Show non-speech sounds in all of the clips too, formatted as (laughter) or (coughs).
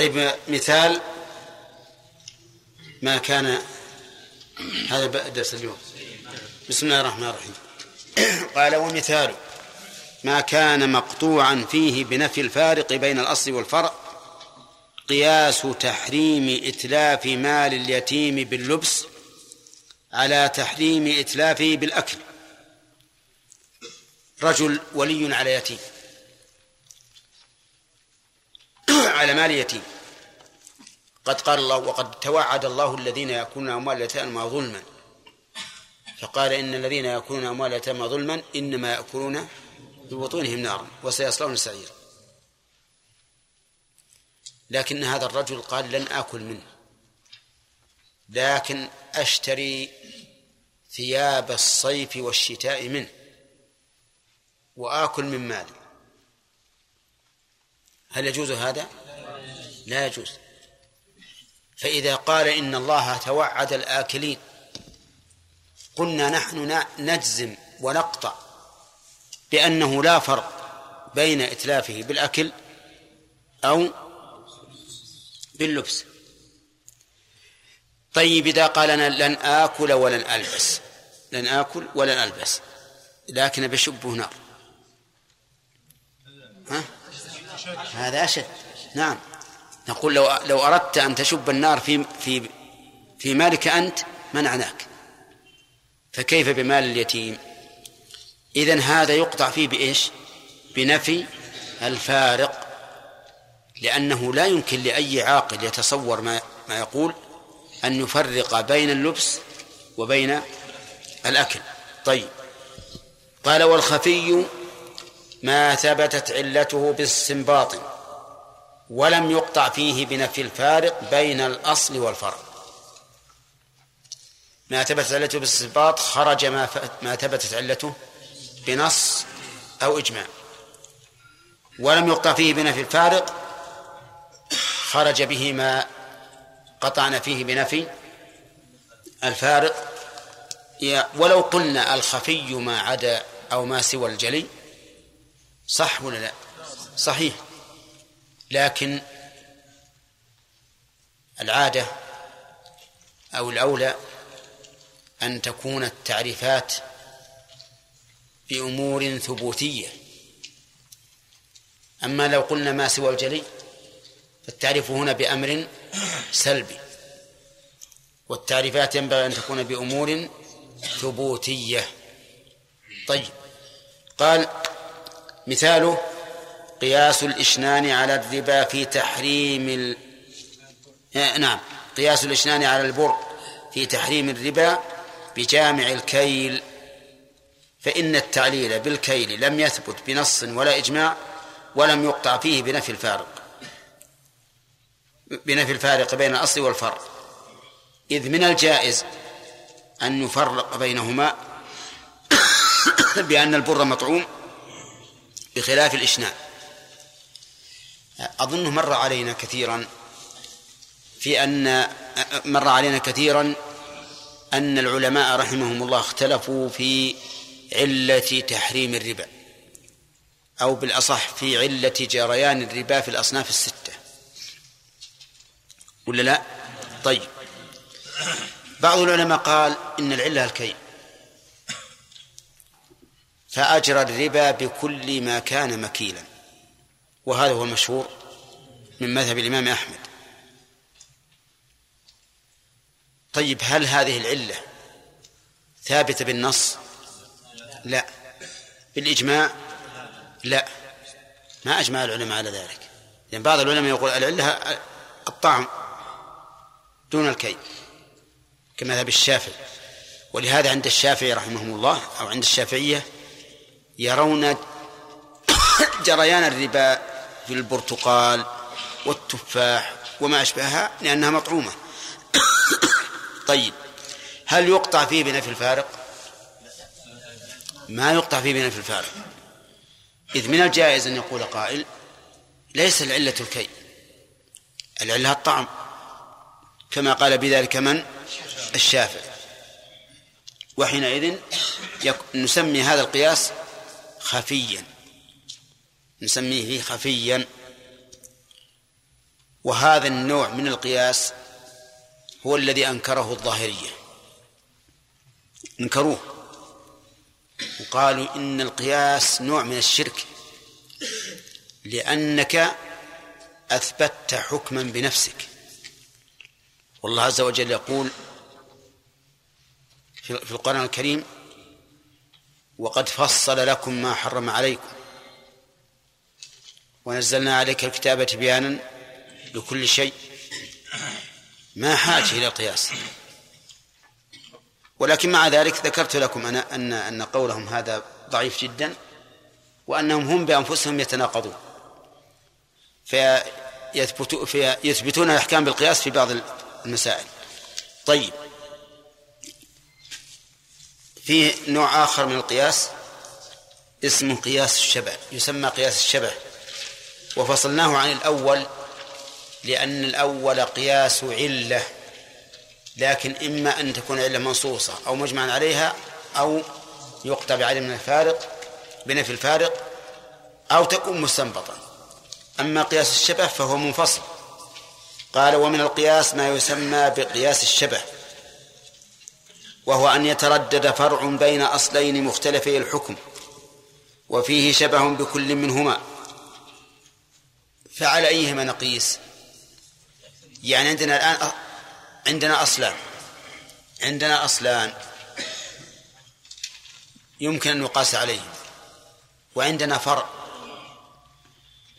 طيب مثال ما كان هذا درس اليوم. بسم الله الرحمن الرحيم. (coughs) قال ومثال ما كان مقطوعا فيه بنفي الفارق بين الأصل والفرع قياس تحريم إتلاف مال اليتيم باللبس على تحريم إتلافه بالأكل. رجل ولي على يتيم. (coughs) على مال يتيم قد قال الله وقد توعد الله الذين يأكلون أموال اليتامى ظلما. فقال إن الذين يأكلون أموال اليتامى ظلما إنما يأكلون ببطونهم نارا وسيصلون سعيرا. لكن هذا الرجل قال لن آكل منه. لكن أشتري ثياب الصيف والشتاء منه. وآكل من مالي هل يجوز هذا؟ لا يجوز فإذا قال إن الله توعد الآكلين قلنا نحن نجزم ونقطع بأنه لا فرق بين إتلافه بالأكل أو باللبس طيب إذا قال أنا لن آكل ولن ألبس لن آكل ولن ألبس لكن بشبه نار ها؟ هذا أشد. نعم. نقول لو لو أردت أن تشب النار في في في مالك أنت منعناك. فكيف بمال اليتيم؟ إذن هذا يقطع فيه بإيش؟ بنفي الفارق. لأنه لا يمكن لأي عاقل يتصور ما ما يقول أن يفرق بين اللبس وبين الأكل. طيب. قال والخفي ما ثبتت علته باستنباط ولم يقطع فيه بنفي الفارق بين الأصل والفرع. ما ثبتت علته بالاستنباط خرج ما ما ثبتت علته بنص أو إجماع. ولم يقطع فيه بنفي الفارق خرج به ما قطعنا فيه بنفي الفارق. ولو قلنا الخفي ما عدا أو ما سوى الجلي صح ولا لا؟ صحيح. لكن العادة أو الأولى أن تكون التعريفات بأمور ثبوتية. أما لو قلنا ما سوى الجلي فالتعريف هنا بأمر سلبي. والتعريفات ينبغي أن تكون بأمور ثبوتية. طيب. قال مثاله قياس الإشنان على الربا في تحريم ال... آه، نعم قياس الإشنان على البر في تحريم الربا بجامع الكيل. فإن التعليل بالكيل لم يثبت بنص ولا إجماع ولم يقطع فيه بنفي الفارق بنفي الفارق بين الأصل والفرع إذ من الجائز أن يفرق بينهما (coughs) بأن البر مطعوم بخلاف الإشناء أظنه مر علينا كثيرا في أن مر علينا كثيرا أن العلماء رحمهم الله اختلفوا في علة تحريم الربا أو بالأصح في علة جريان الربا في الأصناف الستة. ولا لا؟ طيب. بعض العلماء قال إن العلة الكيل. فأجرى الربا بكل ما كان مكيلا. وهذا هو المشهور من مذهب الإمام أحمد. طيب هل هذه العلة ثابتة بالنص؟ لا. بالإجماع؟ لا. ما أجمع العلماء على ذلك. لأن بعض العلماء يقول العلة الطعم دون الكي كمذهب الشافعي. ولهذا عند الشافعي رحمه الله أو عند الشافعية يرون (coughs) جريان الربا في البرتقال والتفاح وما أشبهها لأنها مطعومة. (coughs) طيب هل يقطع فيه بنفي الفارق؟ ما يقطع فيه بنفي الفارق. إذ من الجائز أن يقول قائل ليس العلة الكي العلة الطعم كما قال بذلك من؟ الشافعي. وحينئذ نسمي هذا القياس خفيا. نسميه خفيا. وهذا النوع من القياس هو الذي أنكره الظاهرية. انكروه. وقالوا إن القياس نوع من الشرك لأنك أثبتت حكما بنفسك. والله عز وجل يقول في القرآن الكريم وقد فصل لكم ما حرم عليكم. ونزلنا عليك الكتاب تبيانا لكل شيء. ما حاجة إلى قياس. ولكن مع ذلك ذكرت لكم أنا أن أن قولهم هذا ضعيف جدا وأنهم هم بأنفسهم يتناقضون. فيثبتون الأحكام بالقياس في بعض المسائل. طيب. في نوع آخر من القياس اسمه قياس الشبه يسمى قياس الشبه. وفصلناه عن الأول لأن الأول قياس علة لكن إما أن تكون علة منصوصة أو مجمعا عليها أو يقطع بعدم من الفارق بنفي الفارق أو تكون مستنبطا أما قياس الشبه فهو منفصل. قال ومن القياس ما يسمى بقياس الشبه. وهو أن يتردد فرع بين أصلين مختلفي الحكم وفيه شبه بكل منهما. فعلى أيهما نقيس؟ يعني عندنا الآن عندنا أصلان. عندنا أصلان يمكن أن نقاس عليهم وعندنا فرع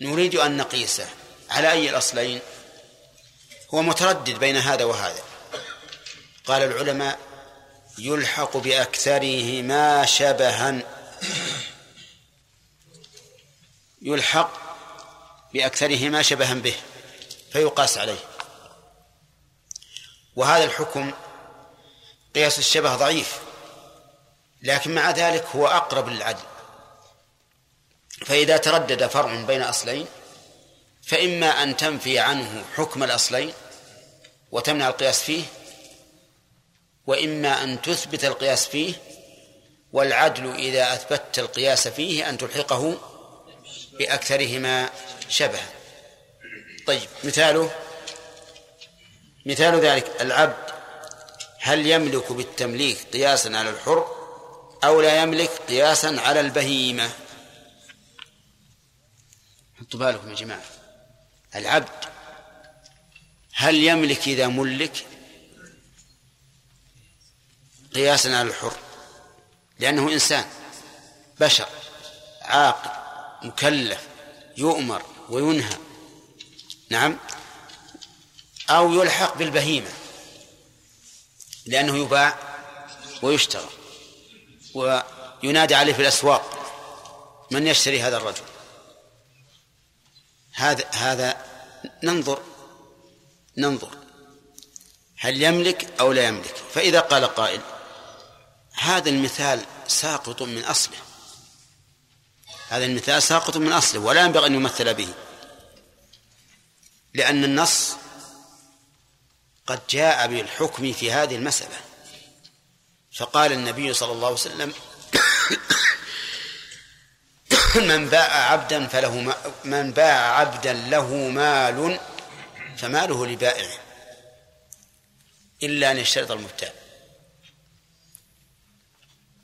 نريد أن نقيسه. على أي الأصلين؟ هو متردد بين هذا وهذا. قال العلماء يلحق بأكثرهما شبها. يلحق بأكثرهما شبها به فيقاس عليه. وهذا الحكم قياس الشبه ضعيف لكن مع ذلك هو أقرب للعدل. فإذا تردد فرع بين أصلين فإما أن تنفي عنه حكم الأصلين وتمنع القياس فيه وإما أن تثبت القياس فيه والعدل إذا أثبتت القياس فيه أن تلحقه بأكثرهما شبها. طيب مثاله مثال ذلك العبد هل يملك بالتمليك قياسا على الحر أو لا يملك قياسا على البهيمة؟ حطوا بالكم يا جماعة. العبد هل يملك إذا ملك قياسا على الحر لأنه إنسان بشر عاقل مكلف يؤمر وينهى. نعم؟ أو يلحق بالبهيمة لأنه يباع ويشترى وينادى عليه في الأسواق من يشتري هذا الرجل؟ هذا هذا ننظر ننظر هل يملك أو لا يملك. فإذا قال قائل هذا المثال ساقط من أصله. هذا المثال ساقط من أصله ولا ينبغي أن يمثل به. لأن النص قد جاء بالحكم في هذه المسألة. فقال النبي صلى الله عليه وسلم (coughs) من باع عبدا فله من باع عبدا له مال فماله لبائعه إلا أن يشترط المبتاع.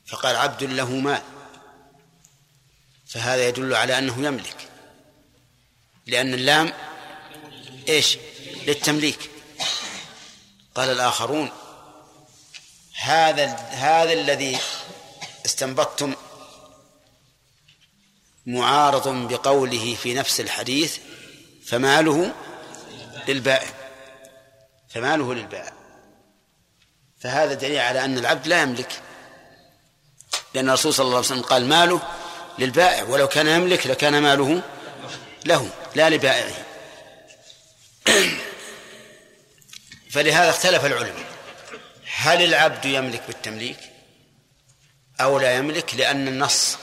فقال عبد له مال. فهذا يدل على أنه يملك. لأن اللام إيش؟ للتمليك. قال الآخرون هذا هذا الذي استنبطتم معارض بقوله في نفس الحديث فماله للبائع. فماله للبائع. فهذا دليل على أن العبد لا يملك. لأن الرسول صلى الله عليه وسلم قال ماله للبائع ولو كان يملك لكان ماله له لا لبائعه. (clears throat) فلهذا اختلف العلماء. هل العبد يملك بالتمليك أو لا يملك؟ لأن النص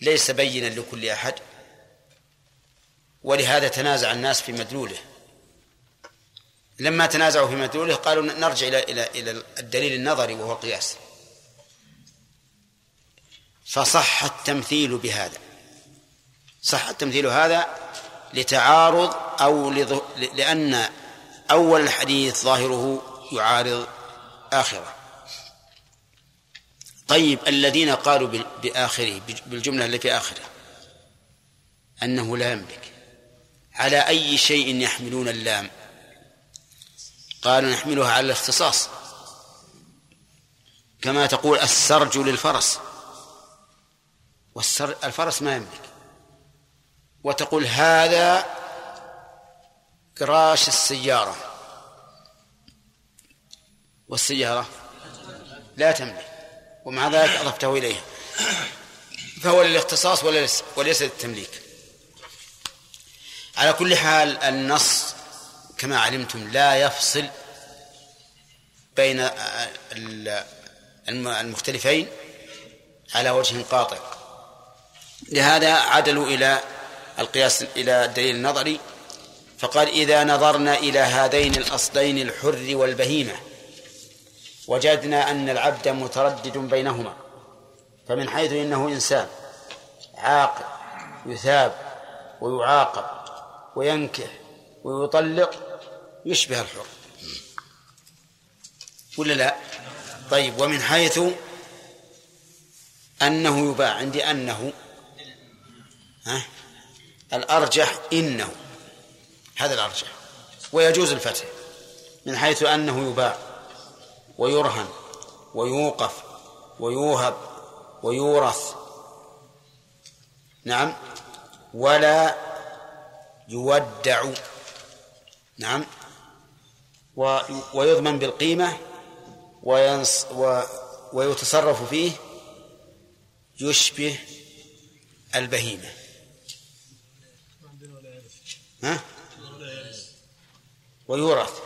ليس بينا لكل أحد ولهذا تنازع الناس في مدلوله. لما تنازعوا في مدلوله قالوا نرجع إلى إلى إلى الدليل النظري وهو القياس فصح التمثيل بهذا. صح التمثيل هذا لتعارض أو لأن أول الحديث ظاهره يعارض آخره. طيب الذين قالوا بآخره بالجملة التي في آخره. أنه لا يملك. على أي شيء يحملون اللام؟ قالوا نحملها على الاختصاص. كما تقول السرج للفرس. والفرس ما يملك. وتقول هذا كراش السيارة. والسيارة لا تملك. ومع ذلك أضفته إليها. فهو للاختصاص وليس للتمليك. على كل حال النص كما علمتم لا يفصل بين المختلفين على وجه قاطع. لهذا عدلوا إلى القياس إلى الدليل النظري فقال إذا نظرنا إلى هذين الأصلين الحر والبهيمة وجدنا أن العبد متردد بينهما فمن حيث إنه إنسان عاقل يثاب ويعاقب وينكح ويطلق يشبه الحر. ولا لا؟ طيب ومن حيث أنه يباع عندي أنه ها؟ الأرجح إنه هذا الأرجح. ويجوز الفتح من حيث أنه يباع ويرهن ويوقف ويوهب ويورث. نعم. ولا يودع. نعم. ويضمن بالقيمة وينص و ويتصرف فيه يشبه البهيمة. ها؟ ويورث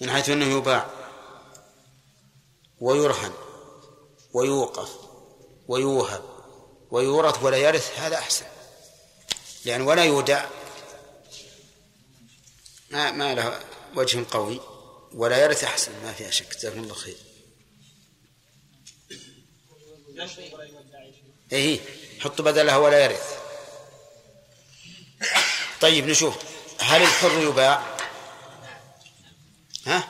من حيث أنه يباع ويرهن ويوقف ويوهب ويورث ولا يرث هذا أحسن. لأن ولا يودع ما ما له وجه قوي ولا يرث أحسن ما فيها شك. جزاكم الله خير. إيه حط بدلها ولا يرث. طيب نشوف. هل الحر يباع؟ ها؟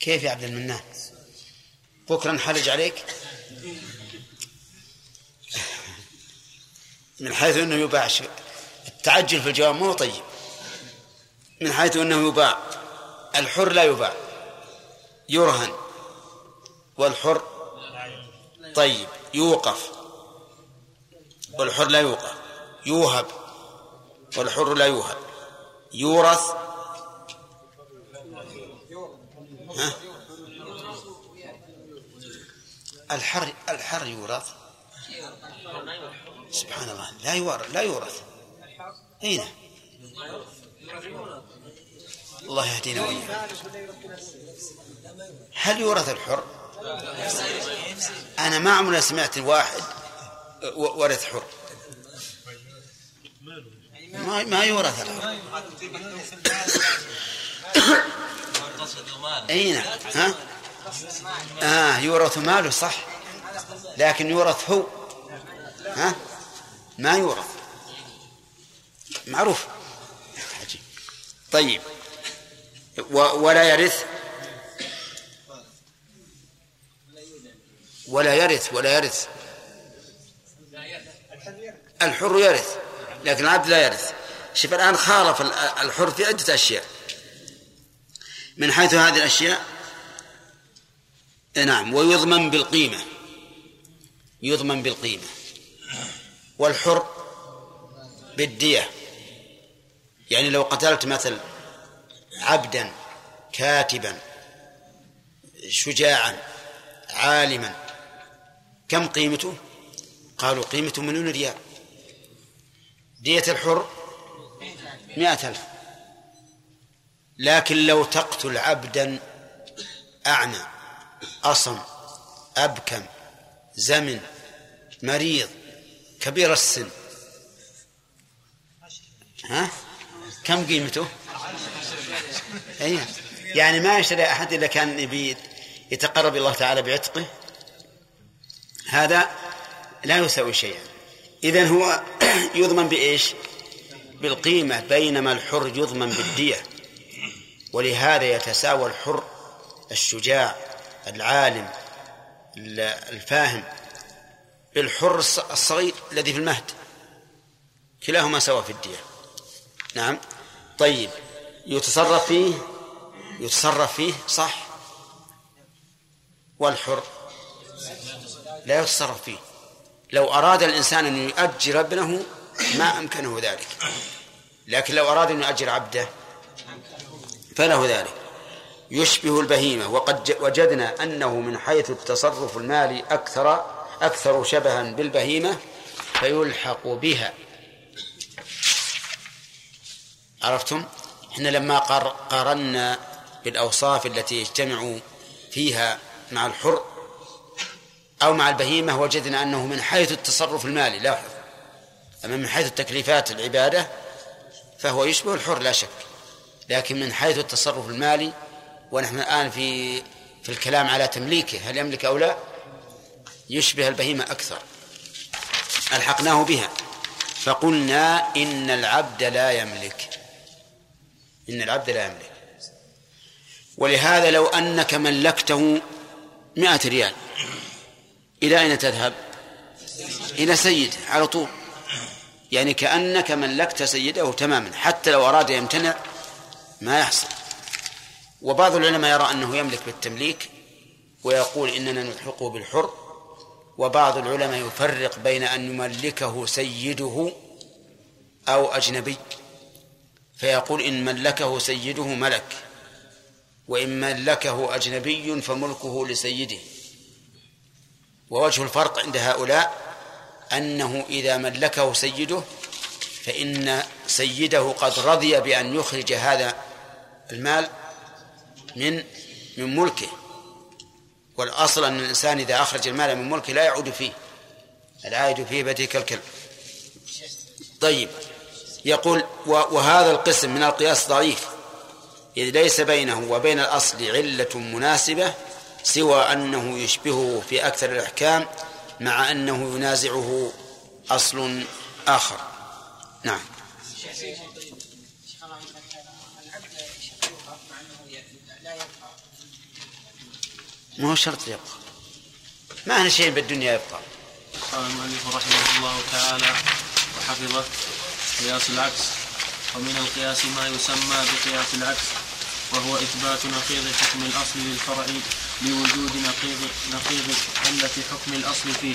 كيف يا عبد المنان؟ بكرة نحرج عليك؟ من حيث إنه يباع التعجل في الجواب مو طيب. من حيث إنه يباع. الحر لا يباع. يرهن. والحر طيب يوقف. والحر لا يوقف. يوهب. والحر لا يوهب. يورث. ها؟ الحر الحر يورث. سبحان الله. لا يورث لا يورث. أين الله يهدينا وإياك هل يورث الحر؟ أنا ما عمري سمعت واحد ورث حر. ما ما يورث الحر. أين ها؟ آه يورث ماله صح. لكن يورث هو. ها؟ ما يورث. معروف. طيب. ولا يرث؟ ولا يرث ولا يرث. الحر يرث لكن العبد لا يرث. شوف الآن خالف الحر في عدة أشياء. من حيث هذه الأشياء نعم ويضمن بالقيمة. يضمن بالقيمة. والحر بالدية. يعني لو قتلت مثل عبدا كاتبا شجاعا عالما كم قيمته؟ قالوا قيمته مليون ريال. دية الحر مئة ألف. لكن لو تقتل عبدا أعمى أصم أبكم زمن مريض كبير السن ها؟ كم قيمته؟ يعني ما يشتري أحد إلا كان يبي يتقرب الله تعالى بعتقه. هذا لا يساوي شيئا. إذن هو (clears throat) يضمن بإيش؟ بالقيمة بينما الحر يضمن بالدية. ولهذا يتساوى الحر الشجاع العالم الفاهم. بالحر الصغير الذي في المهد. كلاهما سواء في الدية. نعم. طيب. يتصرف فيه؟ يتصرف فيه صح. والحر؟ لا يتصرف فيه. لو أراد الإنسان أن يؤجر ابنه ما أمكنه ذلك. لكن لو أراد أن يؤجر عبده فله ذلك. يشبه البهيمة. وقد وجدنا أنه من حيث التصرف المالي أكثر أكثر شبها بالبهيمة فيلحق بها. عرفتم؟ إحنا لما قارنا بالأوصاف التي يجتمع فيها مع الحر أو مع البهيمة وجدنا أنه من حيث التصرف المالي لاحظ. أما من حيث التكليفات العبادة فهو يشبه الحر لا شك. لكن من حيث التصرف المالي ونحن الآن في في الكلام على تمليكه هل يملك أو لا؟ يشبه البهيمة أكثر. ألحقناه بها. فقلنا إن العبد لا يملك. إن العبد لا يملك. ولهذا لو أنك ملكته مائة ريال إلى أين تذهب؟ إلى سيده على طول. يعني كأنك ملكت سيده تماما حتى لو أراد يمتنع ما يحصل. وبعض العلماء يرى أنه يملك بالتمليك ويقول إننا نلحقه بالحر. وبعض العلماء يفرق بين أن يملكه سيده أو أجنبي. فيقول إن ملكه سيده ملك وإن ملكه أجنبي فملكه لسيده. ووجه الفرق عند هؤلاء أنه إذا ملكه سيده فإن سيده قد رضي بأن يخرج هذا المال من من ملكه. والأصل أن الإنسان إذا أخرج المال من ملكه لا يعود فيه العائد فيه بتي كالكلب طيب يقول وهذا القسم من القياس ضعيف إذ ليس بينه وبين الأصل علة مناسبة سوى أنه يشبهه في أكثر الأحكام مع أنه ينازعه أصل آخر. نعم. ما هو شرط يبقى؟ ما هنا شيء بالدنيا يبقى. قال المؤلف رحمه الله تعالى وحفظه قياس العكس ومن القياس ما يسمى بقياس العكس وهو إثبات نقيض حكم الأصل للفرع لوجود نقيض نقيض علة حكم الأصل فيه.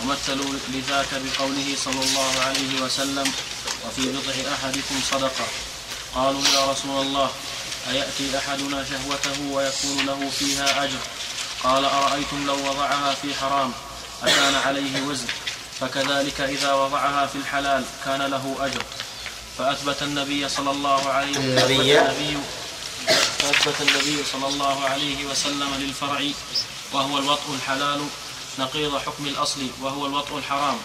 ومثلوا لذاك بقوله صلى الله عليه وسلم وفي بضع أحدكم صدقة. قالوا يا رسول الله أيأتي أحدنا شهوته ويكون له فيها أجر؟ قال أرأيتم لو وضعها في حرام أكان عليه وزر فكذلك إذا وضعها في الحلال كان له أجر. فأثبت النبي صلى الله عليه وسلم النبي فأثبت النبي صلى الله عليه وسلم للفرع وهو الوطء الحلال نقيض حكم الأصل وهو الوطء الحرام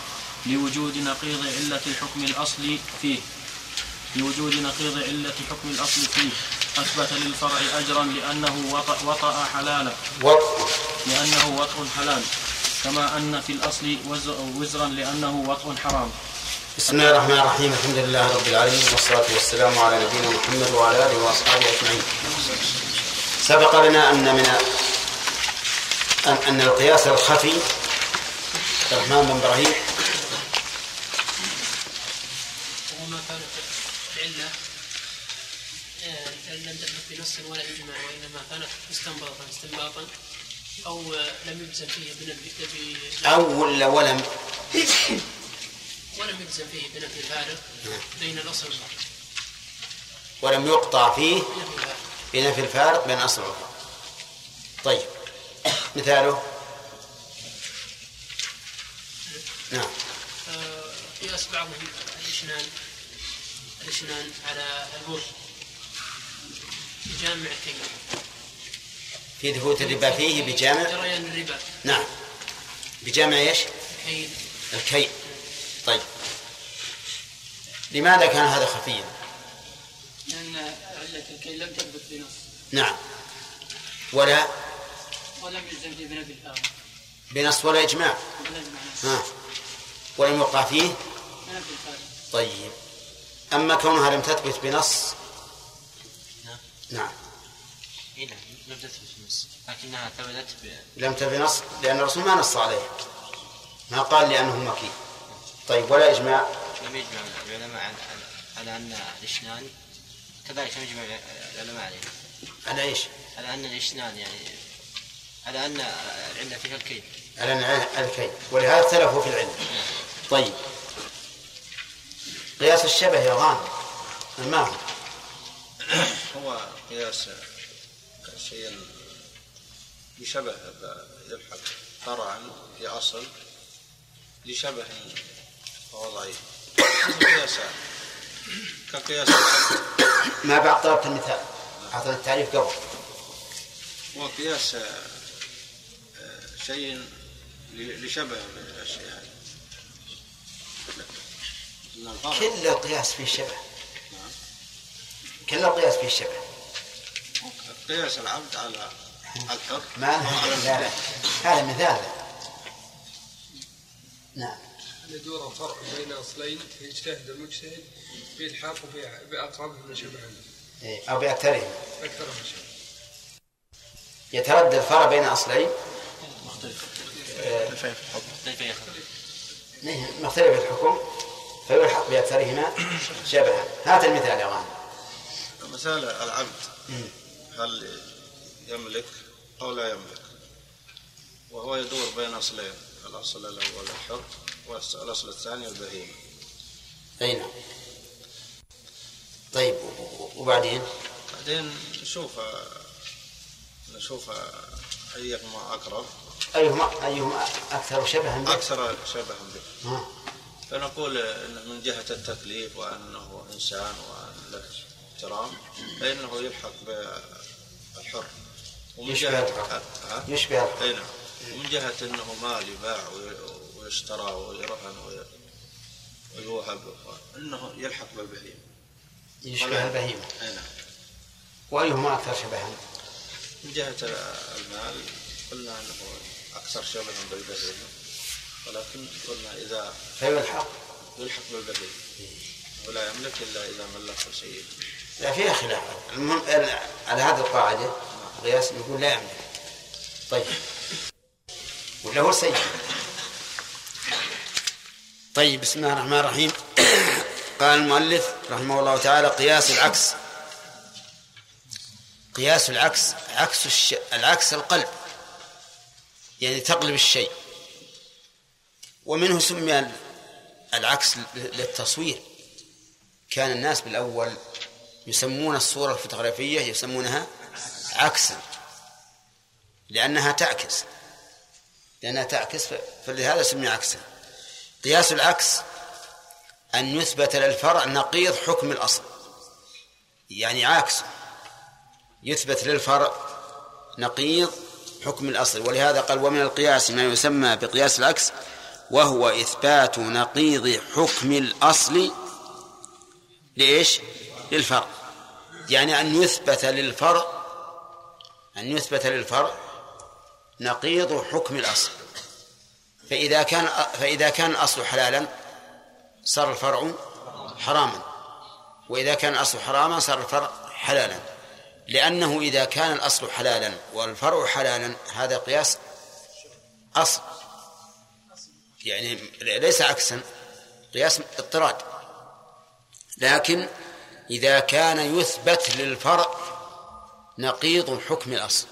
لوجود نقيض علة الحكم الأصل فيه. لوجود نقيض علة حكم الأصل فيه. أثبت للفرع أجرا لأنه وطأ, وطأ حلالا. لأنه وطء حلال. كما أن في الأصل وزرا لأنه وطء حرام. بسم الله الرحمن الرحيم الحمد لله رب العالمين والصلاة والسلام على نبينا محمد وعلى آله وأصحابه أجمعين سبق لنا أن من أن, أن القياس الخفي الرحمن بن إبراهيم وما لم تثبت بنص ولا إجماع وإنما كانت مستنبطة استنباطا أو لم يجزم فيه بنبي أو ولا ولم ولم يجزم فيه بنفي الفارق بين الأصل والفرق ولم يقطع فيه بنفي الفارق بين أصل والفرق طيب. مثاله. نعم. قياس آه، بعضهم الإشنان الإشنان على البر بجامع الكيل في ثبوت الربا فيه بجامع جريان الربا. نعم. بجامع إيش؟ الكيل. الكيل. طيب. لماذا كان هذا خفيا؟ لأن علة الكيل لم تثبت بنص. نعم. ولا؟ ولم يلزم فيه بنفي الفارق بنص ولا إجماع؟ ولا ها. ولم يوقع فيه؟ طيب. أما كونها لم تثبت بنص؟ نعم. نعم. نعم لم تثبت في النص لكنها ثبتت ب... لم تثبت بنص؟ لأن الرسول ما نص عليه. ما قال لأنه مكي. طيب ولا إجماع لم يجمع العلماء على, على أن الاثنان كذلك لم يجمع العلماء عليه؟ على إيش؟ على أن الاثنان يعني على أن العلة فيها الكيد. على الع- الكي ولهذا اختلفوا في العلم. طيب. قياس الشبه يا غانم. ما هو (coughs) هو قياس شيء بشبه يلحق فرعا في أصل لشبه فهو ضعيف قياس كقياس ما بعد ضربت المثال. أعطنا التعريف قبل. وقياس آه، شيء لشبه من الأشياء كل القياس فيه شبه. كل القياس فيه شبه. قياس العبد على الحر. ما هذا مثال. نعم. يدور فرق بين أصلين فيجتهد المجتهد في إلحاق باقربهما شبها إيه، أو بأكثرهم. اكثرهما شبها يتردد الفرع بين أصلين؟ كيف يخرج إيه، مختلف الحكم فيلحق بأكثرهما شبها. هات المثال يا غانم مثال العبد. هل يملك أو لا يملك؟ وهو يدور بين أصلين. الأصل الأول الحر والأصل الثاني البهيمة أي نعم طيب وبعدين بعدين نشوف نشوف أيهما أقرب أيهما أيهما أكثر شبها به؟ أكثر شبها به. فنقول إن من جهة التكليف وأنه إنسان وأن له احترام فإنه يلحق بالحر ومن يشبه جهة الحر. يشبه الحر. أي نعم ومن جهة أنه مال يباع ويشترى ويرهن وي- ويوهب أنه يلحق بالبهيمة. يشبه البهيمة. أي نعم. وأيهما أكثر شبها؟ من جهة المال قلنا أنه أكثر شبها بالبهيمة. ولكن قلنا إذا فيلحق. يلحق بالبهيمة. ولا يملك إلا إذا ملكه سيده لا فيها خلاف. المهم ال- على هذه القاعدة قياس نقول لا يملك. طيب. ولا هو سيد طيب بسم الله الرحمن الرحيم. (coughs) قال المؤلف رحمه الله تعالى قياس العكس. قياس العكس عكس الش... العكس القلب. يعني تقلب الشيء. ومنه سمي العكس للتصوير. كان الناس بالأول يسمون الصورة الفوتوغرافية يسمونها عكسا لأنها تعكس. لأنها تعكس فلهذا سمي عكسا. قياس العكس أن يثبت للفرع نقيض حكم الأصل. يعني عكس يثبت للفرع نقيض حكم الأصل. ولهذا قال ومن القياس ما يسمى بقياس العكس وهو إثبات نقيض حكم الأصل لإيش؟ للفرع. يعني أن يثبت للفرع أن يثبت للفرع نقيض حكم الأصل. فإذا كان فإذا كان الأصل حلالا صار الفرع حراما. وإذا كان الأصل حراما صار الفرع حلالا. لأنه إذا كان الأصل حلالا والفرع حلالا هذا قياس أصل. يعني ليس عكسا قياس اضطراد. لكن إذا كان يثبت للفرع نقيض حكم الأصل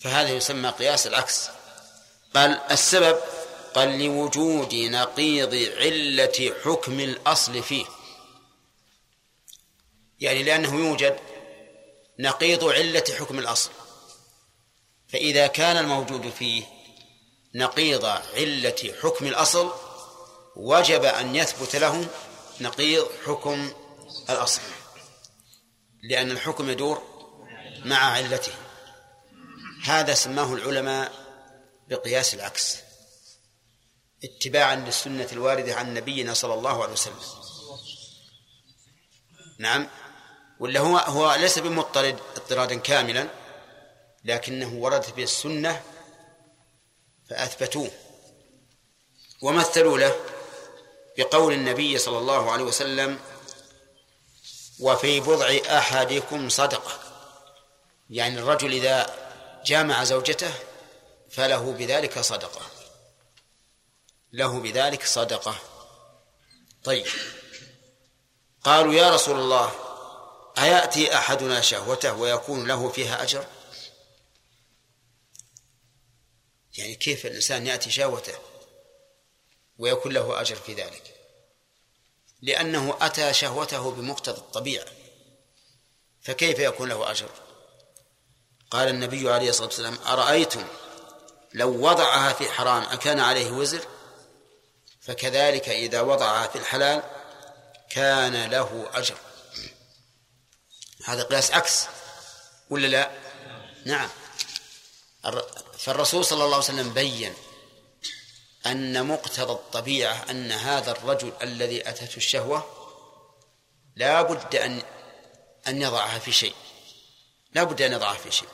فهذا يسمى قياس العكس. قال السبب قال لوجود نقيض علة حكم الأصل فيه. يعني لأنه يوجد نقيض علة حكم الأصل. فإذا كان الموجود فيه نقيض علة حكم الأصل وجب أن يثبت له نقيض حكم الأصل. لأن الحكم يدور مع علته. هذا سماه العلماء بقياس العكس اتباعا للسنة الواردة عن نبينا صلى الله عليه وسلم. نعم. ولا هو هو ليس بمضطرد اضطرادا كاملا لكنه وردت به السنة فأثبتوه. ومثلوا له بقول النبي صلى الله عليه وسلم وفي بضع أحدكم صدقة. يعني الرجل إذا جامع زوجته فله بذلك صدقة. له بذلك صدقة. طيب. قالوا يا رسول الله أيأتي أحدنا شهوته ويكون له فيها أجر؟ يعني كيف الإنسان يأتي شهوته ويكون له أجر في ذلك؟ لأنه أتى شهوته بمقتضى الطبيعة. فكيف يكون له أجر؟ قال النبي عليه الصلاة والسلام أرأيتم لو وضعها في حرام أكان عليه وزر فكذلك إذا وضعها في الحلال كان له أجر. هذا قياس عكس ولا لا؟ نعم. فالرسول صلى الله عليه وسلم بين أن مقتضى الطبيعة أن هذا الرجل الذي أتته الشهوة لا بد أن أن يضعها في شيء. لا بد أن يضعها في شيء.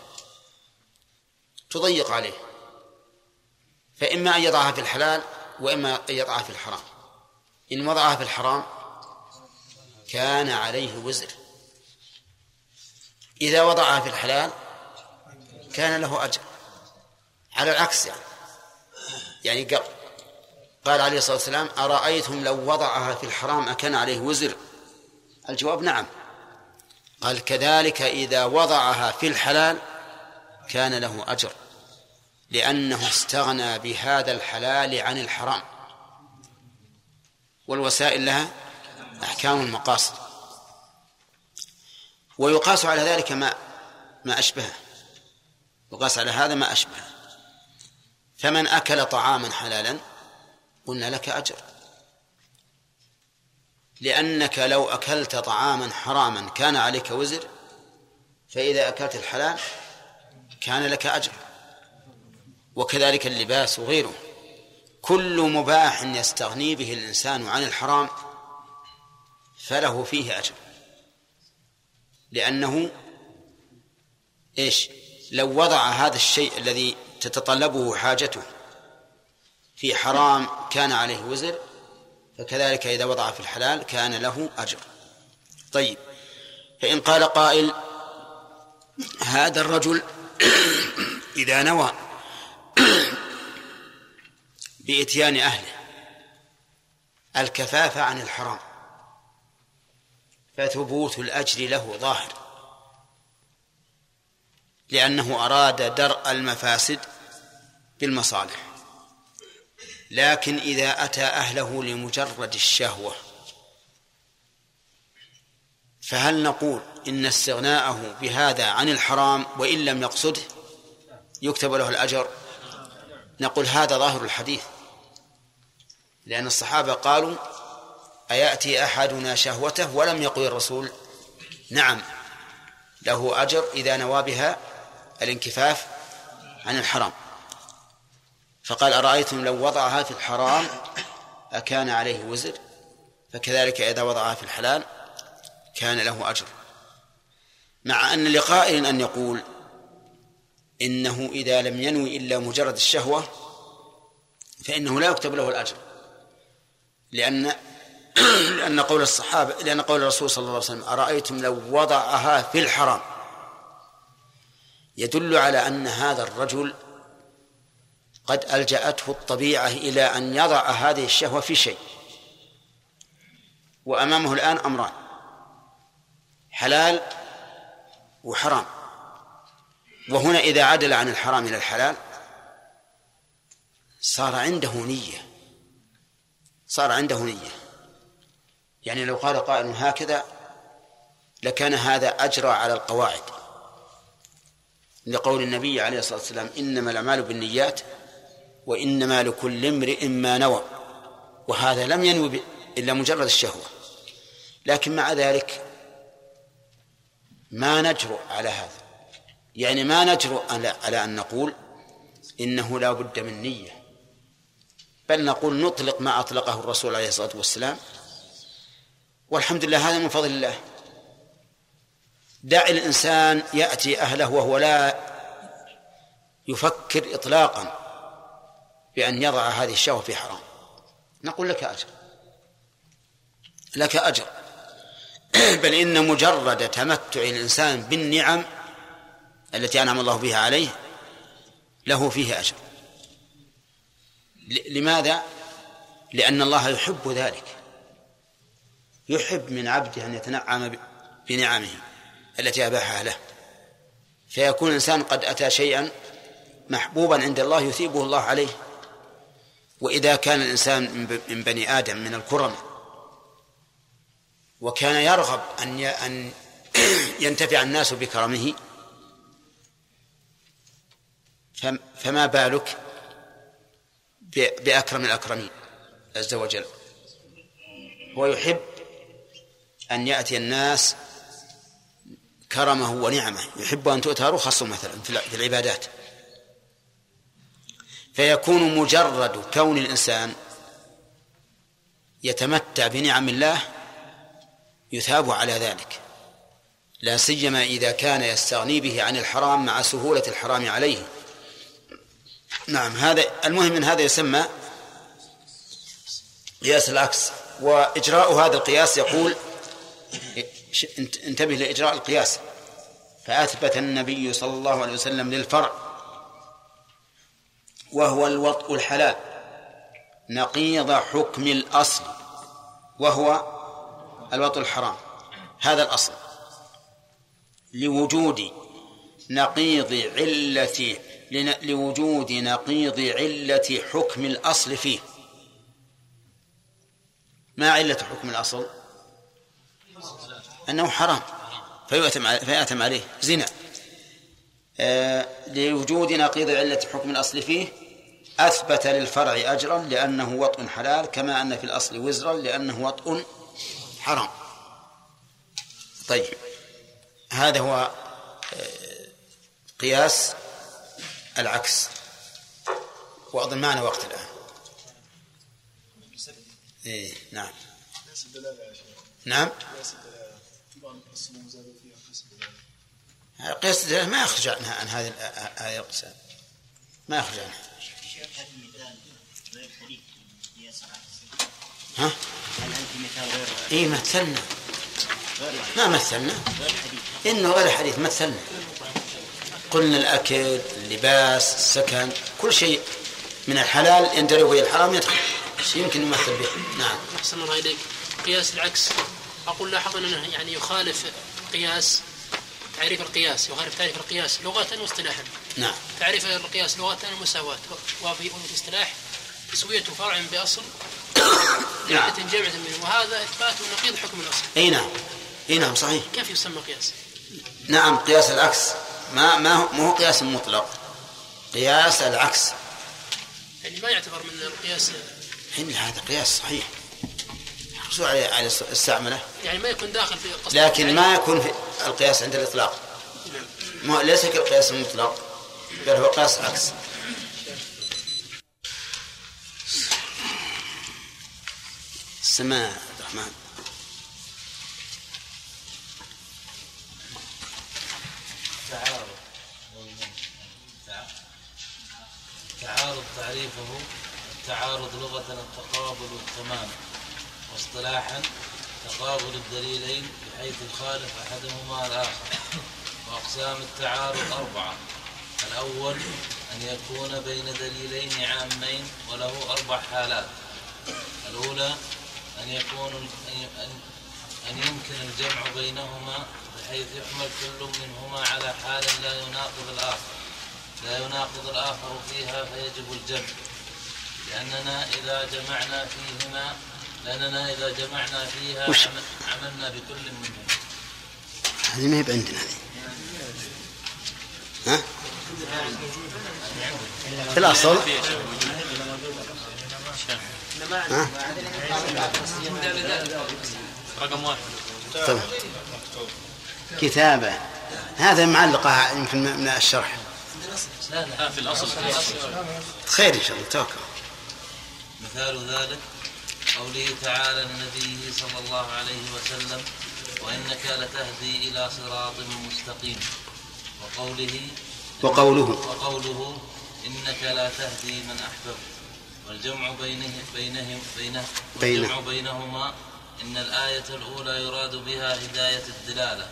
تضيق عليه. فإما أن يضعها في الحلال وإما أن يضعها في الحرام. إن وضعها في الحرام كان عليه وزر. إذا وضعها في الحلال كان له أجر. على العكس يعني. يعني قال قال عليه الصلاة والسلام أرأيتم لو وضعها في الحرام أكان عليه وزر؟ الجواب نعم. قال كذلك إذا وضعها في الحلال كان له أجر. لأنه استغنى بهذا الحلال عن الحرام. والوسائل لها أحكام المقاصد. ويقاس على ذلك ما ما أشبهه. يقاس على هذا ما أشبهه. فمن أكل طعاما حلالا قلنا لك أجر. لأنك لو أكلت طعاما حراما كان عليك وزر فإذا أكلت الحلال كان لك أجر. وكذلك اللباس وغيره. كل مباح يستغني به الإنسان عن الحرام فله فيه أجر. لأنه إيش؟ لو وضع هذا الشيء الذي تتطلبه حاجته في حرام كان عليه وزر فكذلك إذا وضع في الحلال كان له أجر. طيب فإن قال قائل هذا الرجل (coughs) إذا نوى (coughs) بإتيان أهله. الكفاف عن الحرام. فثبوت الأجر له ظاهر. لأنه أراد درء المفاسد بالمصالح. لكن إذا أتى أهله لمجرد الشهوة. فهل نقول إن استغناءه بهذا عن الحرام وإن لم يقصده يكتب له الأجر؟ نقول هذا ظاهر الحديث. لأن الصحابة قالوا أيأتي أحدنا شهوته ولم يقل الرسول؟ نعم. له أجر إذا نوى بها الانكفاف عن الحرام. فقال أرأيتم لو وضعها في الحرام أكان عليه وزر؟ فكذلك إذا وضعها في الحلال كان له أجر. مع أن لقائل أن يقول إنه إذا لم ينوي إلا مجرد الشهوة فإنه لا يكتب له الأجر. لأن (clears throat) لأن قول الصحابة لأن قول الرسول صلى الله عليه وسلم أرأيتم لو وضعها في الحرام؟ يدل على أن هذا الرجل قد ألجأته الطبيعة إلى أن يضع هذه الشهوة في شيء. وأمامه الآن أمران حلال وحرام. وهنا إذا عدل عن الحرام إلى الحلال صار عنده نية. صار عنده نية. يعني لو قال قائل هكذا لكان هذا أجرى على القواعد. لقول النبي عليه الصلاة والسلام إنما الأعمال بالنيات وإنما لكل امرئ ما نوى. وهذا لم ينوي إلا مجرد الشهوة. لكن مع ذلك ما نجرؤ على هذا. يعني ما نجرؤ على أن نقول إنه لا بد من نية. بل نقول نطلق ما أطلقه الرسول عليه الصلاة والسلام. والحمد لله هذا من فضل الله. دع الإنسان يأتي أهله وهو لا يفكر إطلاقا بأن يضع هذه الشهوة في حرام. نقول لك أجر. لك أجر. (clears throat) بل إن مجرد تمتع الإنسان بالنعم التي أنعم الله بها عليه له فيه أجر. لماذا؟ لأن الله يحب ذلك. يحب من عبده أن يتنعم بنعمه التي أباحها له. فيكون الإنسان قد أتى شيئا محبوبا عند الله يثيبه الله عليه. وإذا كان الإنسان من بني آدم من الكرم وكان يرغب أن أن (coughs) ينتفع الناس بكرمه فما بالك بأكرم الأكرمين عز وجل؟ هو يحب أن يأتي الناس كرمه ونعمه يحب أن تؤتى رخصه مثلا في العبادات. فيكون مجرد كون الإنسان يتمتع بنعم الله يثاب على ذلك. لا سيما إذا كان يستغني به عن الحرام مع سهولة الحرام عليه. نعم هذا المهم من هذا يسمى قياس العكس. وإجراء هذا القياس يقول انتبه لإجراء القياس. فأثبت النبي صلى الله عليه وسلم للفرع وهو الوطء الحلال نقيض حكم الأصل وهو الوطء الحرام. هذا الأصل. لوجود نقيض علة لوجود نقيض علة حكم الأصل فيه. ما علة حكم الأصل؟ أنه حرام. فيؤتم فيأتم عليه زنا. آه لوجود نقيض علة حكم الأصل فيه أثبت للفرع أجرا لأنه وطء حلال كما أن في الأصل وزرا لأنه وطء حرام. طيب. هذا هو آه، قياس العكس. وأظن معنا وقت الآن. إيه نعم. نعم؟ قياس الدلالة ما يخرج عنها عن هذه هذه الأقسام ما يخرج عنها. ها؟ هل أنت مثال غير إيه مثلنا. ما مثلنا. إنه غير حديث. مثلنا. قلنا الأكل اللباس السكن كل شيء من الحلال يندرج إلى الحرام يدخل. يمكن نمثل به. نعم. أحسن الله إليك. قياس العكس. أقول لاحظ أنه يعني يخالف قياس تعريف القياس يخالف تعريف القياس لغة واصطلاحا. نعم. تعريف القياس لغة المساواة وفي الاصطلاح تسوية فرع بأصل (coughs) نعم. جمعة منه. وهذا إثبات نقيض حكم الأصل. أي نعم. أي نعم صحيح. كيف يسمى قياس؟ نعم قياس العكس. ما ما هو مو قياس مطلق. قياس العكس. يعني ما يعتبر من القياس إن هذا قياس صحيح. شو على استعمله؟ يعني ما يكون داخل في قصد لكن ما يكون في القياس عند الإطلاق. ما ليس كالقياس المطلق بل هو قياس عكس السماء عبد الرحمن تعارض تعارض تعريفه التعارض لغة التقابل والتمام واصطلاحا تقابل الدليلين بحيث يخالف أحدهما الآخر. وأقسام التعارض أربعة. الأول أن يكون بين دليلين عامين وله أربع حالات. الأولى أن يكون أن أن يمكن الجمع بينهما بحيث يحمل كل منهما على حال لا يناقض الآخر. لا يناقض الآخر فيها فيجب الجمع لأننا إذا جمعنا فيهما لأننا إذا جمعنا فيها وش؟ عملنا بكل منهما هذه ما هي عندنا هذه ها؟ في الأصل ها؟ رقم واحد طيب. كتابة هذا معلقة يمكن من الشرح لا في الأصل خير إن شاء الله توكل. مثال ذلك قوله تعالى لنبيه صلى الله عليه وسلم وإنك لتهدي إلى صراط مستقيم. وقوله وقوله وقوله إنك لا تهدي من أحببت. والجمع بينه بينهم بينه بينه. والجمع بينهما إن الآية الأولى يراد بها هداية الدلالة.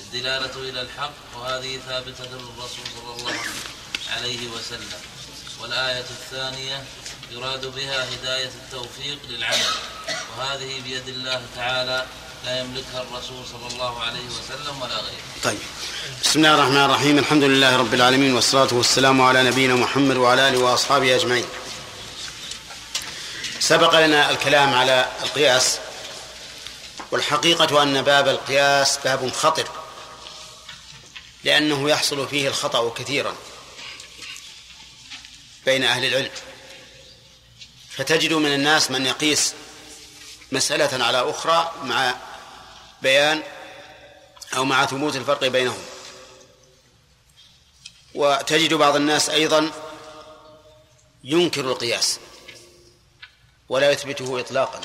الدلالة إلى الحق وهذه ثابتة للرسول صلى الله عليه وسلم. والآية الثانية يراد بها هداية التوفيق للعمل. وهذه بيد الله تعالى لا يملكها الرسول صلى الله عليه وسلم ولا غيره. طيب. بسم الله الرحمن الرحيم. الحمد لله رب العالمين والصلاة والسلام على نبينا محمد وعلى آله وأصحابه أجمعين. سبق لنا الكلام على القياس والحقيقة أن باب القياس باب خطر لأنه يحصل فيه الخطأ كثيرا. بين أهل العلم. فتجد من الناس من يقيس مسألة على أخرى مع بيان أو مع ثبوت الفرق بينهم. وتجد بعض الناس أيضا ينكر القياس ولا يثبته إطلاقا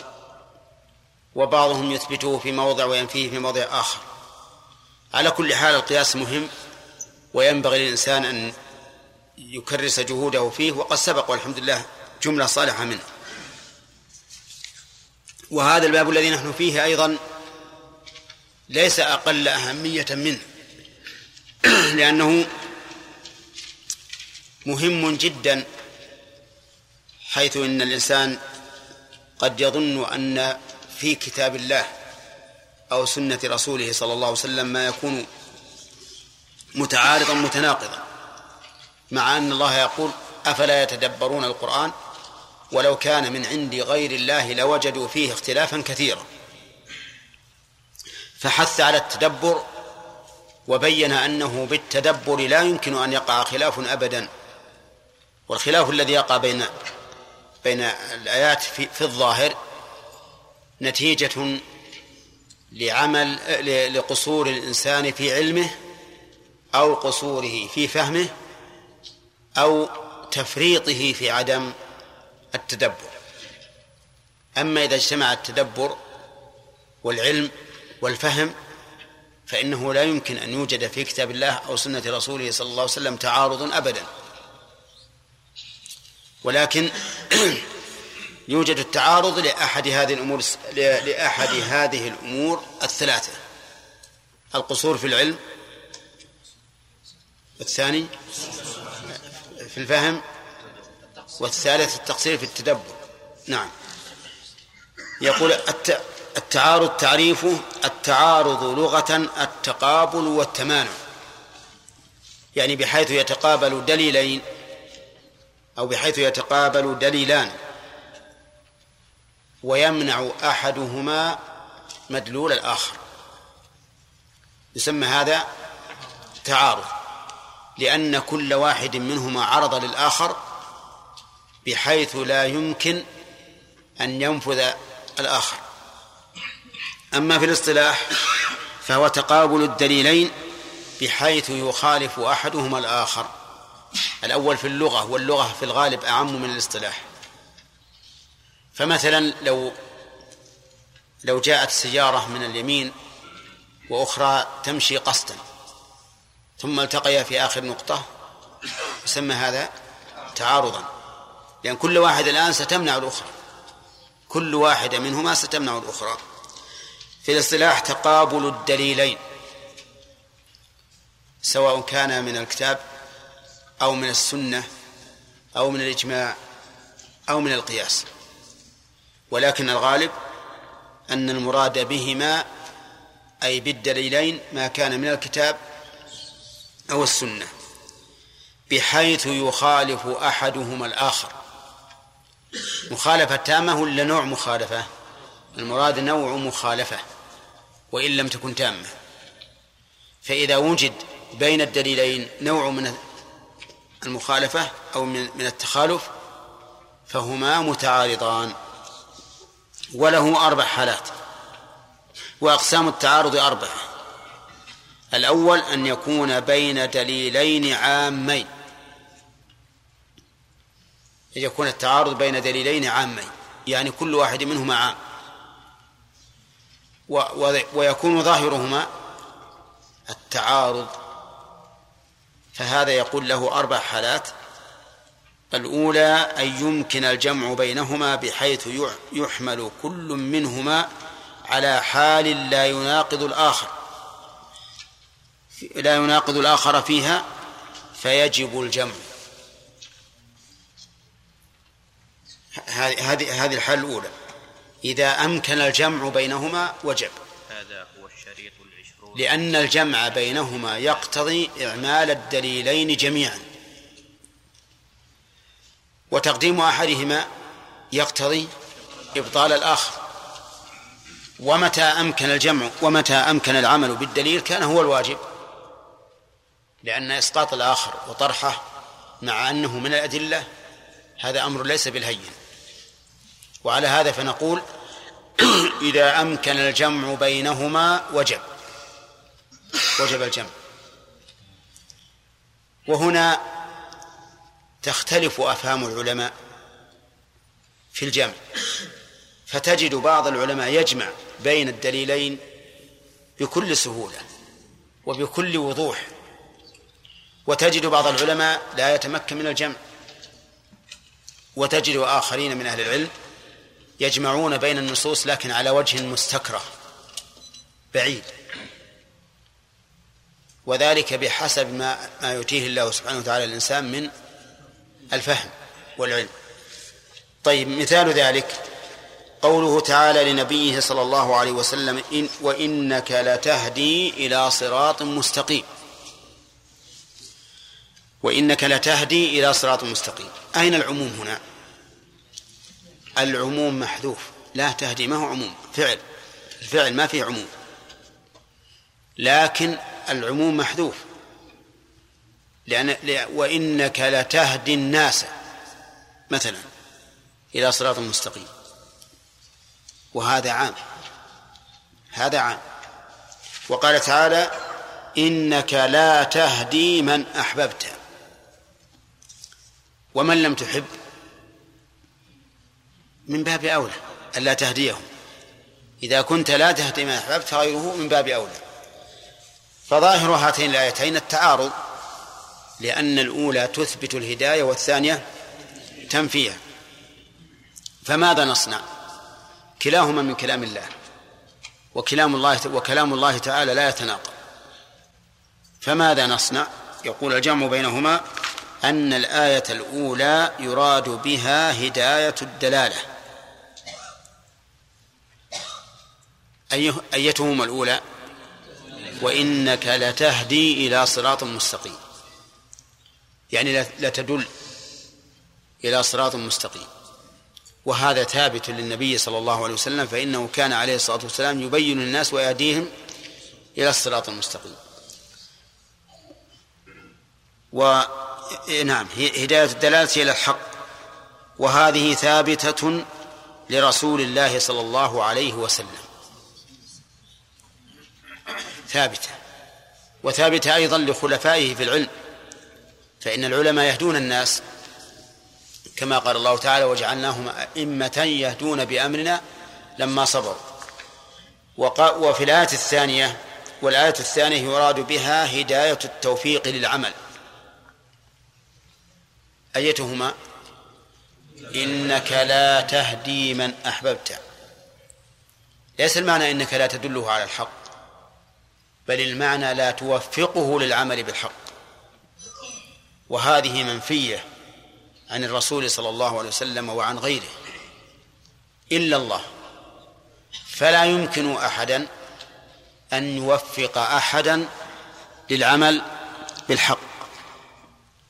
وبعضهم يثبته في موضع وينفيه في موضع آخر. على كل حال القياس مهم وينبغي للإنسان أن يكرس جهوده فيه وقد سبق والحمد لله جملة صالحة منه. وهذا الباب الذي نحن فيه أيضا ليس أقل أهمية منه (clears throat) لأنه مهم جدا حيث إن الإنسان قد يظن أن في كتاب الله أو سنة رسوله صلى الله عليه وسلم ما يكون متعارضا متناقضا. مع أن الله يقول أفلا يتدبرون القرآن؟ ولو كان من عند غير الله لوجدوا فيه اختلافا كثيرا. فحث على التدبر وبين أنه بالتدبر لا يمكن أن يقع خلاف أبدا. والخلاف الذي يقع بين بين الآيات في, في الظاهر نتيجة لعمل لقصور الإنسان في علمه أو قصوره في فهمه أو تفريطه في عدم التدبر. أما إذا اجتمع التدبر والعلم والفهم فإنه لا يمكن أن يوجد في كتاب الله أو سنة رسوله صلى الله عليه وسلم تعارض أبدا. ولكن (clears throat) يوجد التعارض لأحد هذه الأمور لأحد هذه الأمور الثلاثة. القصور في العلم الثاني في الفهم والثالث التقصير في التدبر. نعم. يقول التعارض تعريفه التعارض لغة التقابل والتمانع. يعني بحيث يتقابل دليلين أو بحيث يتقابل دليلان. ويمنع أحدهما مدلول الآخر. يسمى هذا تعارض. لأن كل واحد منهما عرض للآخر بحيث لا يمكن أن ينفذ الآخر. أما في الاصطلاح فهو تقابل الدليلين بحيث يخالف أحدهما الآخر. الأول في اللغة واللغة في الغالب أعم من الاصطلاح. فمثلا لو لو جاءت سيارة من اليمين وأخرى تمشي قصدا ثم التقيا في آخر نقطة يسمى هذا تعارضا. لأن كل واحد الآن ستمنع الأخرى. كل واحدة منهما ستمنع الأخرى. في الاصطلاح تقابل الدليلين سواء كان من الكتاب أو من السنة أو من الإجماع أو من القياس. ولكن الغالب أن المراد بهما أي بالدليلين ما كان من الكتاب أو السنة بحيث يخالف أحدهما الآخر. مخالفة تامة ولا نوع مخالفة؟ المراد نوع مخالفة وإن لم تكن تامة. فإذا وجد بين الدليلين نوع من المخالفة أو من التخالف فهما متعارضان وله أربع حالات وأقسام التعارض أربعة. الأول أن يكون بين دليلين عامين. يكون التعارض بين دليلين عامين يعني كل واحد منهما عام. ويكون ظاهرهما التعارض. فهذا يقول له أربع حالات. الأولى أن يمكن الجمع بينهما بحيث يحمل كل منهما على حال لا يناقض الآخر. لا يناقض الآخر فيها فيجب الجمع. هذه هذه الحالة الأولى. إذا أمكن الجمع بينهما وجب. هذا هو الشريط العشرون. لأن الجمع بينهما يقتضي إعمال الدليلين جميعا. وتقديم أحدهما يقتضي إبطال الآخر. ومتى أمكن الجمع ومتى أمكن العمل بالدليل كان هو الواجب. لأن إسقاط الآخر وطرحه مع أنه من الأدلة هذا أمر ليس بالهين. وعلى هذا فنقول (clears throat) إذا أمكن الجمع بينهما وجب وجب الجمع. وهنا تختلف أفهام العلماء في الجمع. فتجد بعض العلماء يجمع بين الدليلين بكل سهولة وبكل وضوح. وتجد بعض العلماء لا يتمكن من الجمع. وتجد آخرين من أهل العلم يجمعون بين النصوص لكن على وجه مستكرة بعيد. وذلك بحسب ما ما يؤتيه الله سبحانه وتعالى الإنسان من الفهم والعلم. طيب مثال ذلك. قوله تعالى لنبيه صلى الله عليه وسلم إن وإنك لتهدي إلى صراط مستقيم. وإنك لتهدي إلى صراط مستقيم. أين العموم هنا؟ العموم محذوف. لا تهدي. ما هو عموم؟ فعل. الفعل ما فيه عموم. لكن العموم محذوف. لأن وإنك لتهدي الناس. مثلا إلى صراط مستقيم. وهذا عام. هذا عام. وقال تعالى إنك لا تهدي من أحببت. ومن لم تحب من باب أولى ألا تهديهم. إذا كنت لا تهدي من أحببت فغيره من باب أولى. فظاهر هاتين الآيتين التعارض لأن الأولى تثبت الهداية والثانية تنفيها. فماذا نصنع؟ كلاهما من كلام الله. وكلام الله وكلام الله تعالى لا يتناقض. فماذا نصنع؟ يقول الجمع بينهما أن الآية الأولى يراد بها هداية الدلالة. أيه أيتهما الأولى؟ وإنك لتهدي إلى صراط مستقيم. يعني لتدل إلى صراط مستقيم. وهذا ثابت للنبي صلى الله عليه وسلم فإنه كان عليه الصلاة والسلام يبين الناس ويهديهم إلى الصراط المستقيم. ونعم هداية الدلالة إلى الحق. وهذه ثابتة لرسول الله صلى الله عليه وسلم. ثابتة. وثابتة أيضا لخلفائه في العلم. فإن العلماء يهدون الناس. كما قال الله تعالى وجعلناهم أئمة يهدون بأمرنا لما صبروا. وفي الآية الثانية والآية الثانية يراد بها هداية التوفيق للعمل. أيتهما؟ إنك لا تهدي من أحببت. ليس المعنى إنك لا تدله على الحق بل المعنى لا توفقه للعمل بالحق. وهذه منفية عن الرسول صلى الله عليه وسلم وعن غيره. إلا الله. فلا يمكن أحدا أن يوفق أحدا للعمل بالحق.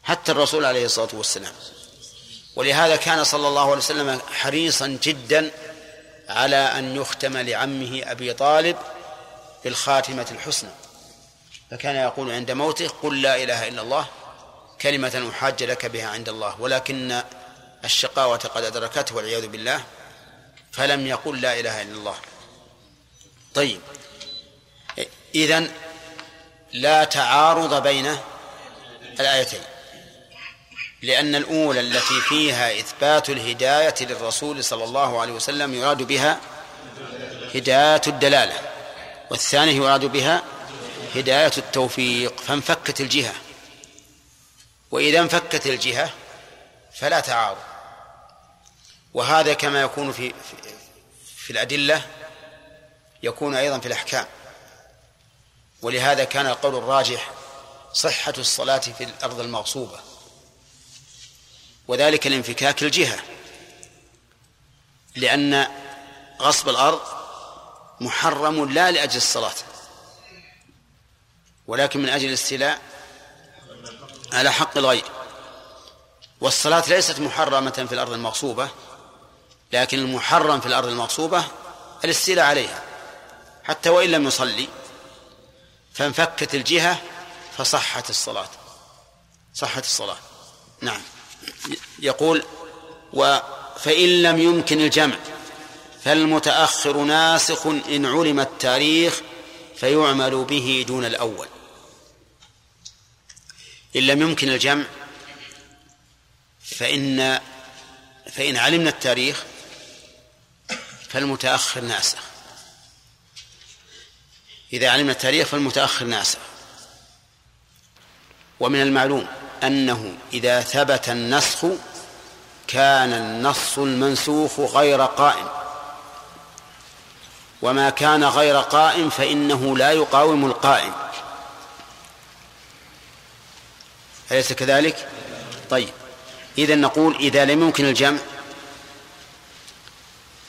حتى الرسول عليه الصلاة والسلام. ولهذا كان صلى الله عليه وسلم حريصا جدا على أن يختم لعمه أبي طالب بالخاتمة الحسنى. فكان يقول عند موته قل لا إله إلا الله كلمة أحاج لك بها عند الله ولكن الشقاوة قد أدركته والعياذ بالله فلم يقل لا إله إلا الله. طيب. إذن لا تعارض بين الآيتين. لأن الأولى التي فيها إثبات الهداية للرسول صلى الله عليه وسلم يراد بها هداية الدلالة والثانية يراد بها هداية التوفيق فانفكت الجهة. وإذا انفكت الجهة فلا تعارض. وهذا كما يكون في في, في الأدلة يكون أيضا في الأحكام. ولهذا كان القول الراجح صحة الصلاة في الأرض المغصوبة. وذلك لانفكاك الجهة لأن غصب الأرض محرم لا لأجل الصلاة ولكن من أجل الاستيلاء على حق الغير. والصلاة ليست محرمة في الأرض المغصوبة لكن المحرم في الأرض المغصوبة الاستيلاء عليها. حتى وإن لم يصلي فانفكت الجهة فصحت الصلاة صحت الصلاة. نعم. يقول و فإن لم يمكن الجمع فالمتأخر ناسخ إن علم التاريخ فيعمل به دون الأول. إن لم يمكن الجمع فإن فإن علمنا التاريخ فالمتأخر ناسخ. إذا علمنا التاريخ فالمتأخر ناسخ. ومن المعلوم أنه إذا ثبت النسخ كان النص المنسوخ غير قائم. وما كان غير قائم فإنه لا يقاوم القائم. أليس كذلك؟ طيب. إذا نقول إذا لم يمكن الجمع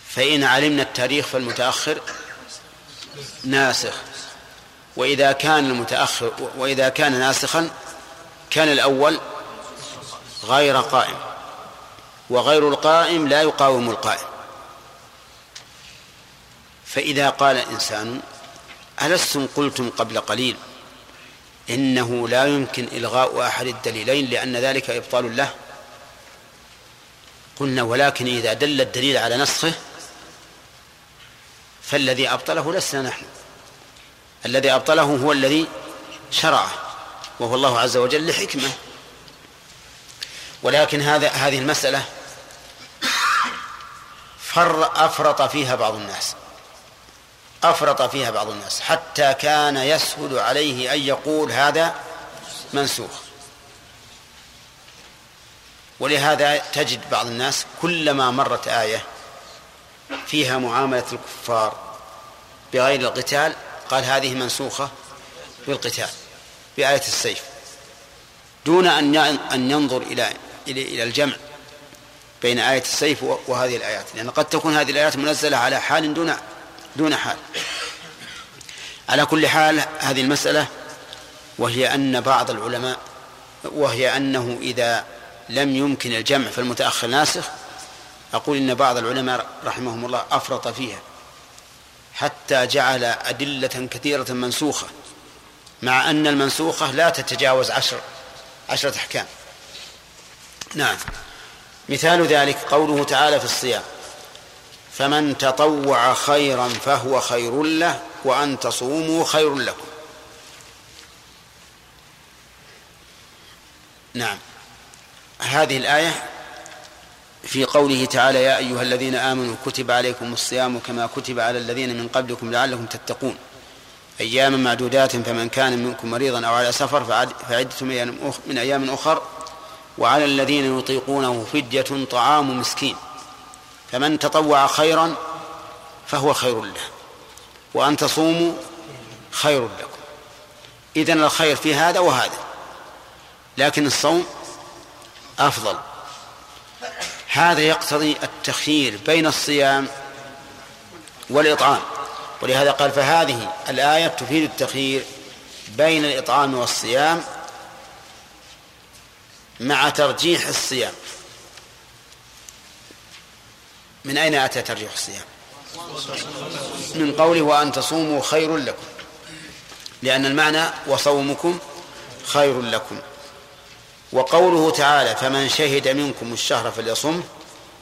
فإن علمنا التاريخ فالمتأخر ناسخ. وإذا كان المتأخر وإذا كان ناسخا كان الأول غير قائم وغير القائم لا يقاوم القائم. فإذا قال إنسان ألستم قلتم قبل قليل إنه لا يمكن إلغاء أحد الدليلين لأن ذلك إبطال له؟ قلنا ولكن إذا دل الدليل على نسخه فالذي أبطله لسنا نحن. الذي أبطله هو الذي شرعه. وهو الله عز وجل لحكمة. ولكن هذا هذه المسألة فر أفرط فيها بعض الناس. أفرط فيها بعض الناس. حتى كان يسهل عليه أن يقول هذا منسوخ. ولهذا تجد بعض الناس كلما مرت آية فيها معاملة الكفار بغير القتال قال هذه منسوخة بالقتال بآية السيف. دون أن أن ينظر إلى إلى الجمع بين آية السيف وهذه الآيات. لأن قد تكون هذه الآيات منزلة على حال دون دون حال. على كل حال هذه المسألة وهي أن بعض العلماء وهي أنه إذا لم يمكن الجمع فالمتأخر ناسخ. أقول إن بعض العلماء رحمهم الله أفرط فيها حتى جعل أدلة كثيرة منسوخة. مع أن المنسوخة لا تتجاوز عشر عشرة أحكام. نعم. مثال ذلك قوله تعالى في الصيام فمن تطوع خيرا فهو خير له وأن تصوموا خير لكم. نعم. هذه الآية في قوله تعالى يا أيها الذين آمنوا كتب عليكم الصيام كما كتب على الذين من قبلكم لعلكم تتقون. أياما معدودات فمن كان منكم مريضا أو على سفر فعدة من أيام أخر وعلى الذين يطيقونه فدية طعام مسكين. فمن تطوع خيرا فهو خير له وأن تصوموا خير لكم. إذن الخير في هذا وهذا لكن الصوم أفضل. هذا يقتضي التخيير بين الصيام والإطعام. ولهذا قال فهذه الآية تفيد التخيير بين الإطعام والصيام مع ترجيح الصيام. من أين أتى ترجيح الصيام؟ من قوله وأن تصوموا خير لكم لأن المعنى وصومكم خير لكم. وقوله تعالى فمن شهد منكم الشهر فليصمه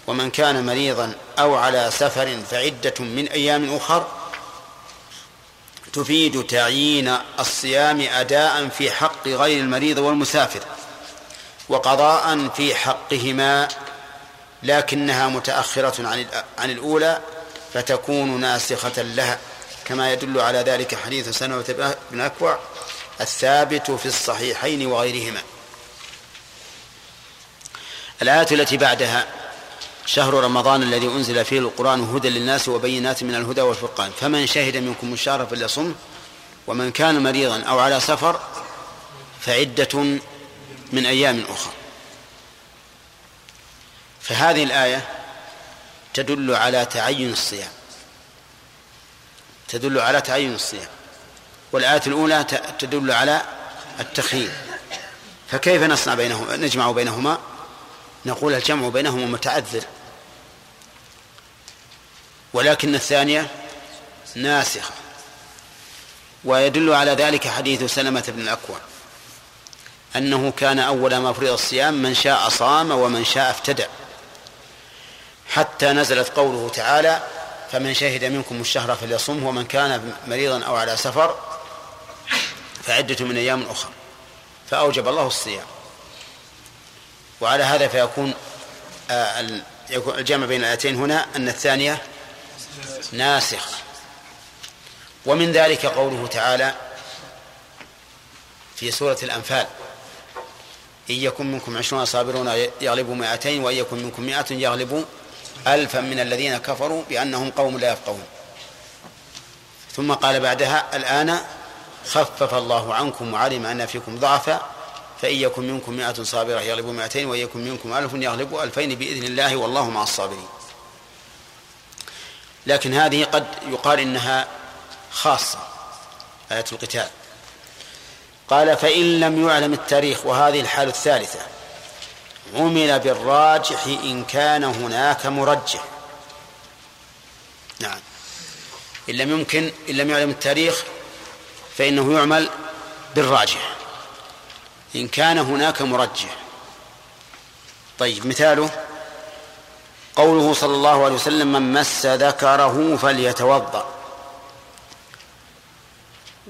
ومن كان مريضا أو على سفر فعدة من أيام أخر تفيد تعيين الصيام أداء في حق غير المريض والمسافر وقضاء في حقهما لكنها متأخرة عن عن الأولى فتكون ناسخة لها كما يدل على ذلك حديث سنة بن أكوع الثابت في الصحيحين وغيرهما. الآية التي بعدها شهر رمضان الذي أنزل فيه القرآن هدى للناس وبينات من الهدى والفرقان. فمن شهد منكم الشهر فليصم ومن كان مريضا أو على سفر فعدة من أيام أخرى. فهذه الآية تدل على تعين الصيام. تدل على تعين الصيام. والآية الأولى تدل على التخيير. فكيف نصنع بينهما نجمع بينهما؟ نقول الجمع بينهما متعذر. ولكن الثانية ناسخة. ويدل على ذلك حديث سلمة بن الأكوع. أنه كان أول ما فرض الصيام من شاء صام ومن شاء افتدى. حتى نزلت قوله تعالى فمن شهد منكم الشهر فليصمه ومن كان مريضا أو على سفر فعدة من أيام أخرى فأوجب الله الصيام. وعلى هذا فيكون آه الجمع بين الآيتين هنا أن الثانية ناسخة ومن ذلك قوله تعالى في سورة الأنفال إن يكن منكم عشرون صابرون يغلبوا مائتين وإن يكن منكم مائة يغلبوا ألفا من الذين كفروا بأنهم قوم لا يفقهون. ثم قال بعدها الآن خفف الله عنكم وعلم أن فيكم ضعفا فإن يكن منكم مائة صابرة يغلبوا مائتين وإن يكن منكم ألف يغلبوا ألفين بإذن الله والله مع الصابرين. لكن هذه قد يقال إنها خاصة آية القتال. قال فإن لم يعلم التاريخ وهذه الحالة الثالثة عمل بالراجح إن كان هناك مرجح. نعم. إن لم يمكن إن لم يعلم التاريخ فإنه يعمل بالراجح. إن كان هناك مرجح طيب مثاله. قوله صلى الله عليه وسلم من مس ذكره فليتوضأ.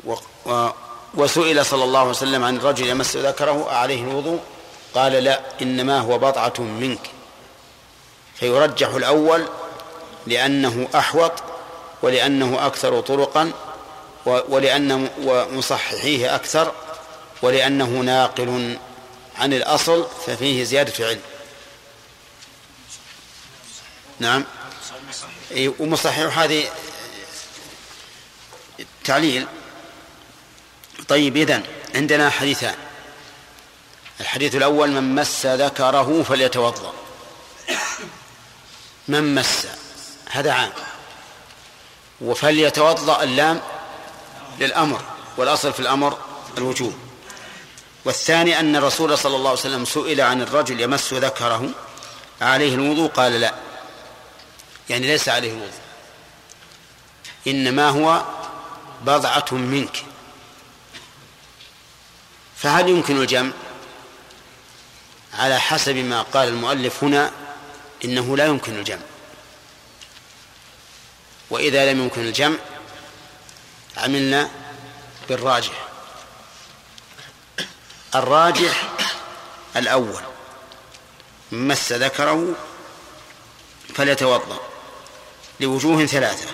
و وسئل صلى الله عليه وسلم عن الرجل يمس ذكره عليه الوضوء؟ قال لا إنما هو بضعة منك. فيرجح الأول لأنه أحوط ولأنه أكثر طرقا ولأن ومصححيه أكثر ولأنه ناقل عن الأصل ففيه زيادة علم. نعم. ومصحح هذه تعليل. طيب إذن عندنا حديثان. الحديث الأول من مس ذكره فليتوضأ. من مس هذا عام. وفليتوضأ اللام للأمر والأصل في الأمر الوجوب. والثاني أن الرسول صلى الله عليه وسلم سئل عن الرجل يمس ذكره عليه الوضوء؟ قال لا. يعني ليس عليه الوضوء. إنما هو بضعة منك. فهل يمكن الجمع؟ على حسب ما قال المؤلف هنا إنه لا يمكن الجمع. وإذا لم يمكن الجمع عملنا بالراجح. الراجح الأول مس ذكره فليتوضأ لوجوه ثلاثة.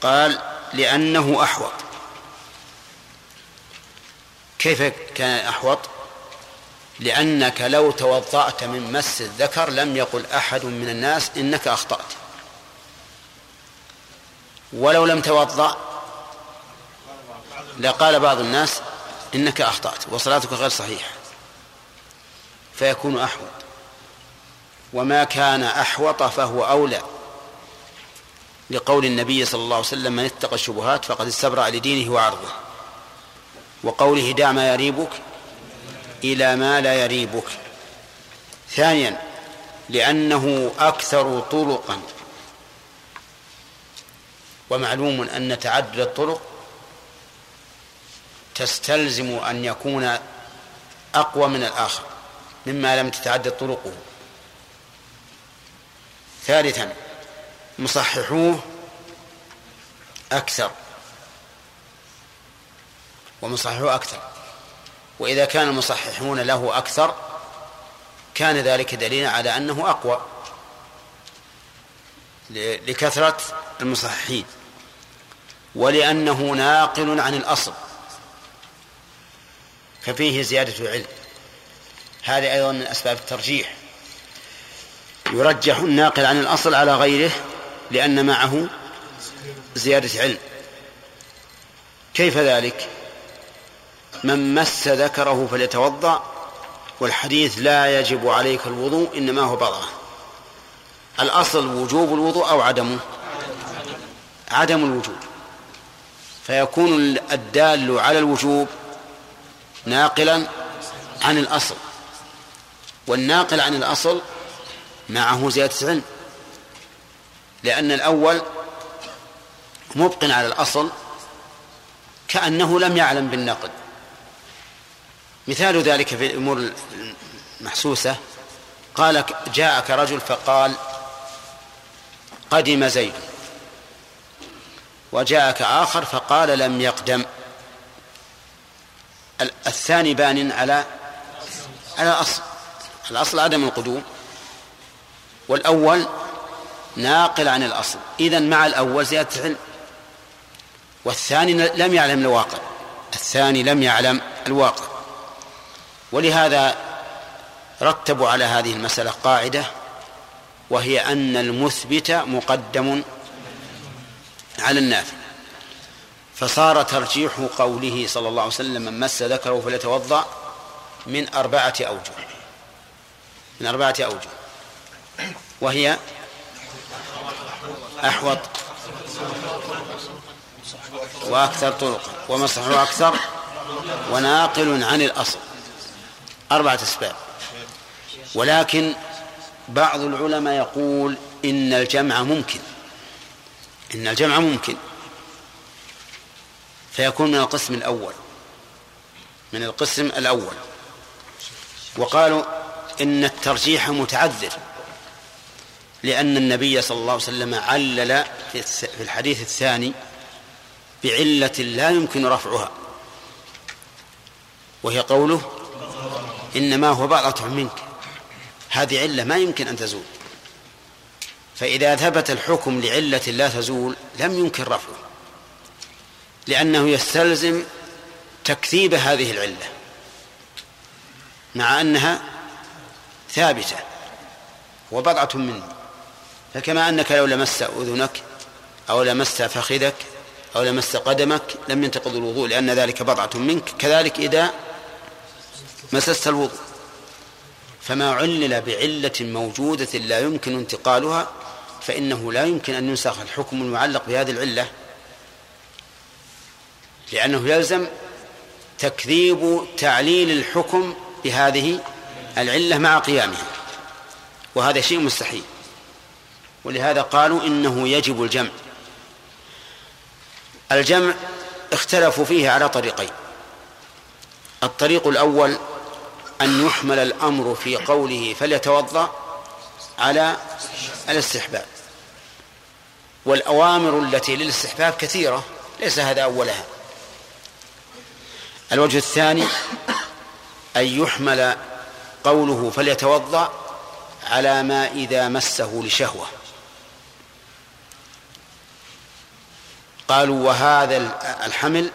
قال لأنه أحوط. كيف كان أحوط؟ لأنك لو توضأت من مس الذكر لم يقل أحد من الناس إنك أخطأت. ولو لم توضأ لقال بعض الناس إنك أخطأت وصلاتك غير صحيحة. فيكون أحوط. وما كان أحوط فهو أولى. لقول النبي صلى الله عليه وسلم من اتقى الشبهات فقد استبرأ لدينه وعرضه. وقوله دع ما يريبك إلى ما لا يريبك. ثانيا لأنه أكثر طرقا. ومعلوم أن تعدد الطرق تستلزم أن يكون أقوى من الآخر مما لم تتعدد طرقه. ثالثا مصححوه أكثر. ومصححوه أكثر. وإذا كان المصححون له أكثر كان ذلك دليلا على أنه أقوى. لكثرة المصححين. ولأنه ناقل عن الأصل. ففيه زيادة علم هذه أيضا من أسباب الترجيح. يرجح الناقل عن الأصل على غيره لأن معه زيادة علم. كيف ذلك؟ من مس ذكره فليتوضأ والحديث لا يجب عليك الوضوء إنما هو بضعة. الأصل وجوب الوضوء أو عدمه عدم الوجوب. فيكون الدال على الوجوب ناقلا عن الأصل والناقل عن الأصل معه زيادة علم لأن الأول مبق على الأصل كأنه لم يعلم بالنقل. مثال ذلك في الأمور المحسوسة قال جاءك رجل فقال قدم زيد. وجاءك آخر فقال لم يقدم. الثاني بان على على الأصل. الأصل عدم القدوم. والأول ناقل عن الأصل. إذا مع الأول زيادة علم والثاني لم يعلم الواقع. الثاني لم يعلم الواقع. ولهذا رتبوا على هذه المسألة قاعدة وهي أن المثبت مقدم على النافع فصار ترجيح قوله صلى الله عليه وسلم من مس ذكره فليتوضأ من أربعة أوجه. من أربعة أوجه. وهي أحوط وأكثر طرقا. ومصلح أكثر وناقل عن الأصل. أربعة أسباب. ولكن بعض العلماء يقول إن الجمع ممكن. إن الجمع ممكن. فيكون من القسم الأول. من القسم الأول. وقالوا إن الترجيح متعذر لأن النبي صلى الله عليه وسلم علل في الحديث الثاني بعلة لا يمكن رفعها. وهي قوله إنما هو بضعة منك. هذه علة ما يمكن أن تزول. فإذا ثبت الحكم لعلة لا تزول لم يمكن رفعه لأنه يستلزم تكذيب هذه العلة مع أنها ثابتة وبضعة منه. فكما أنك لو لمست أذنك أو لمست فخذك أو لمست قدمك لم ينتقض الوضوء لأن ذلك بضعة منك. كذلك إذا مسست الوضوء. فما علل بعلة موجودة لا يمكن انتقالها فإنه لا يمكن أن ينسخ الحكم المعلق بهذه العلة. لأنه يلزم تكذيب تعليل الحكم بهذه العلة مع قيامها. وهذا شيء مستحيل. ولهذا قالوا إنه يجب الجمع. الجمع اختلفوا فيه على طريقين. الطريق الأول أن يحمل الأمر في قوله فليتوضأ على الاستحباب. والأوامر التي للاستحباب كثيرة ليس هذا أولها. الوجه الثاني أن يحمل قوله فليتوضأ على ما إذا مسه لشهوة. قالوا وهذا الحمل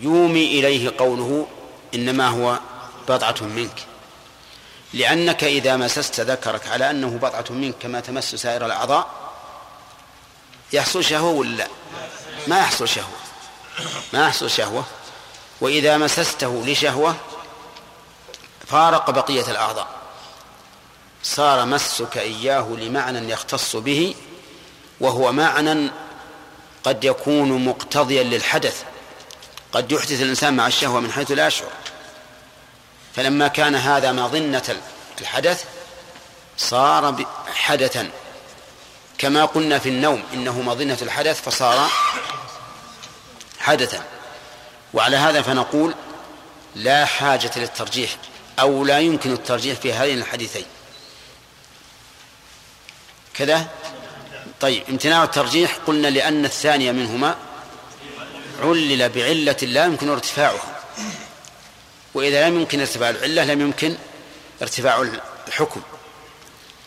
يومي إليه قوله إنما هو بضعة منك لأنك إذا مسست ذكرك على أنه بضعة منك كما تمس سائر الأعضاء يحصل شهوة ولا لا؟ ما يحصل شهوة. ما يحصل شهوة. وإذا مسسته لشهوة فارق بقية الأعضاء. صار مسك إياه لمعنى يختص به وهو معنى قد يكون مقتضيا للحدث. قد يحدث الإنسان مع الشهوة من حيث لا يشعر. فلما كان هذا مظنة الحدث صار حدثا. كما قلنا في النوم إنه مظنة الحدث فصار حدثا. وعلى هذا فنقول لا حاجة للترجيح أو لا يمكن الترجيح في هذين الحديثين. كذا؟ طيب امتناع الترجيح قلنا لأن الثانية منهما علل بعلة لا يمكن ارتفاعها. وإذا لم يمكن ارتفاع العلة لم يمكن ارتفاع الحكم.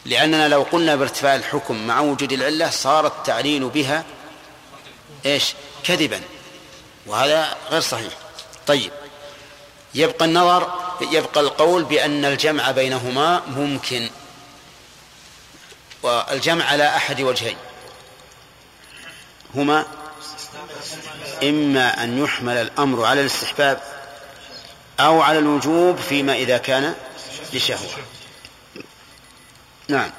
لأننا لو قلنا بارتفاع الحكم مع وجود العلة صار التعليل بها إيش؟ كذبا. وهذا غير صحيح. طيب. يبقى النظر يبقى القول بأن الجمع بينهما ممكن. والجمع على أحد وجهين. هما إما أن يحمل الأمر على الاستحباب أو على الوجوب فيما إذا كان لشهوة. نعم.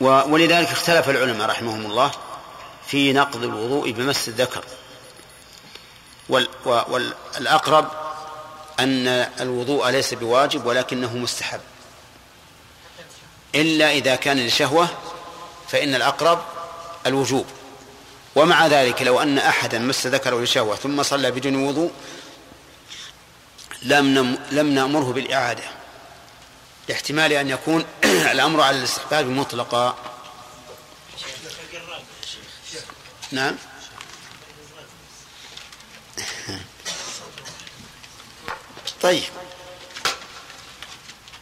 ولذلك اختلف العلماء رحمهم الله في نقض الوضوء بمس الذكر. والأقرب أن الوضوء ليس بواجب ولكنه مستحب. إلا إذا كان لشهوة فإن الأقرب الوجوب. ومع ذلك لو أن أحدا مس ذكره لشهوة ثم صلى بدون وضوء لم لم نأمره بالإعادة لاحتمال أن يكون (clears throat) الأمر على الاستحباب مطلقا. نعم؟ طيب.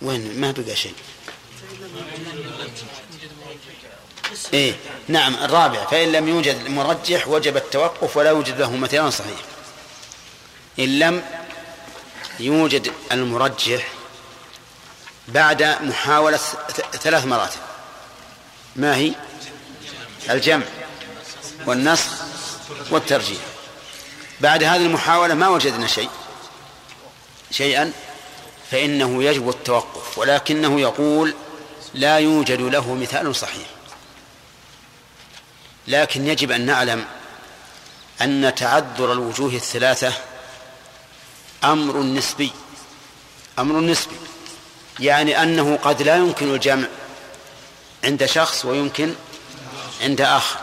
وين؟ ما بقى شيء. إيه نعم الرابع. فإن لم يوجد مرجح وجب التوقف ولا يوجد له مثال صحيح. إن لم يوجد المرجح بعد محاولة ثلاث مرات ما هي؟ الجمع والنسخ والترجيح. بعد هذه المحاولة ما وجدنا شيء. شيئا فإنه يجب التوقف ولكنه يقول لا يوجد له مثال صحيح. لكن يجب أن نعلم أن تعذر الوجوه الثلاثة أمر نسبي أمر نسبي يعني أنه قد لا يمكن الجمع عند شخص ويمكن عند آخر.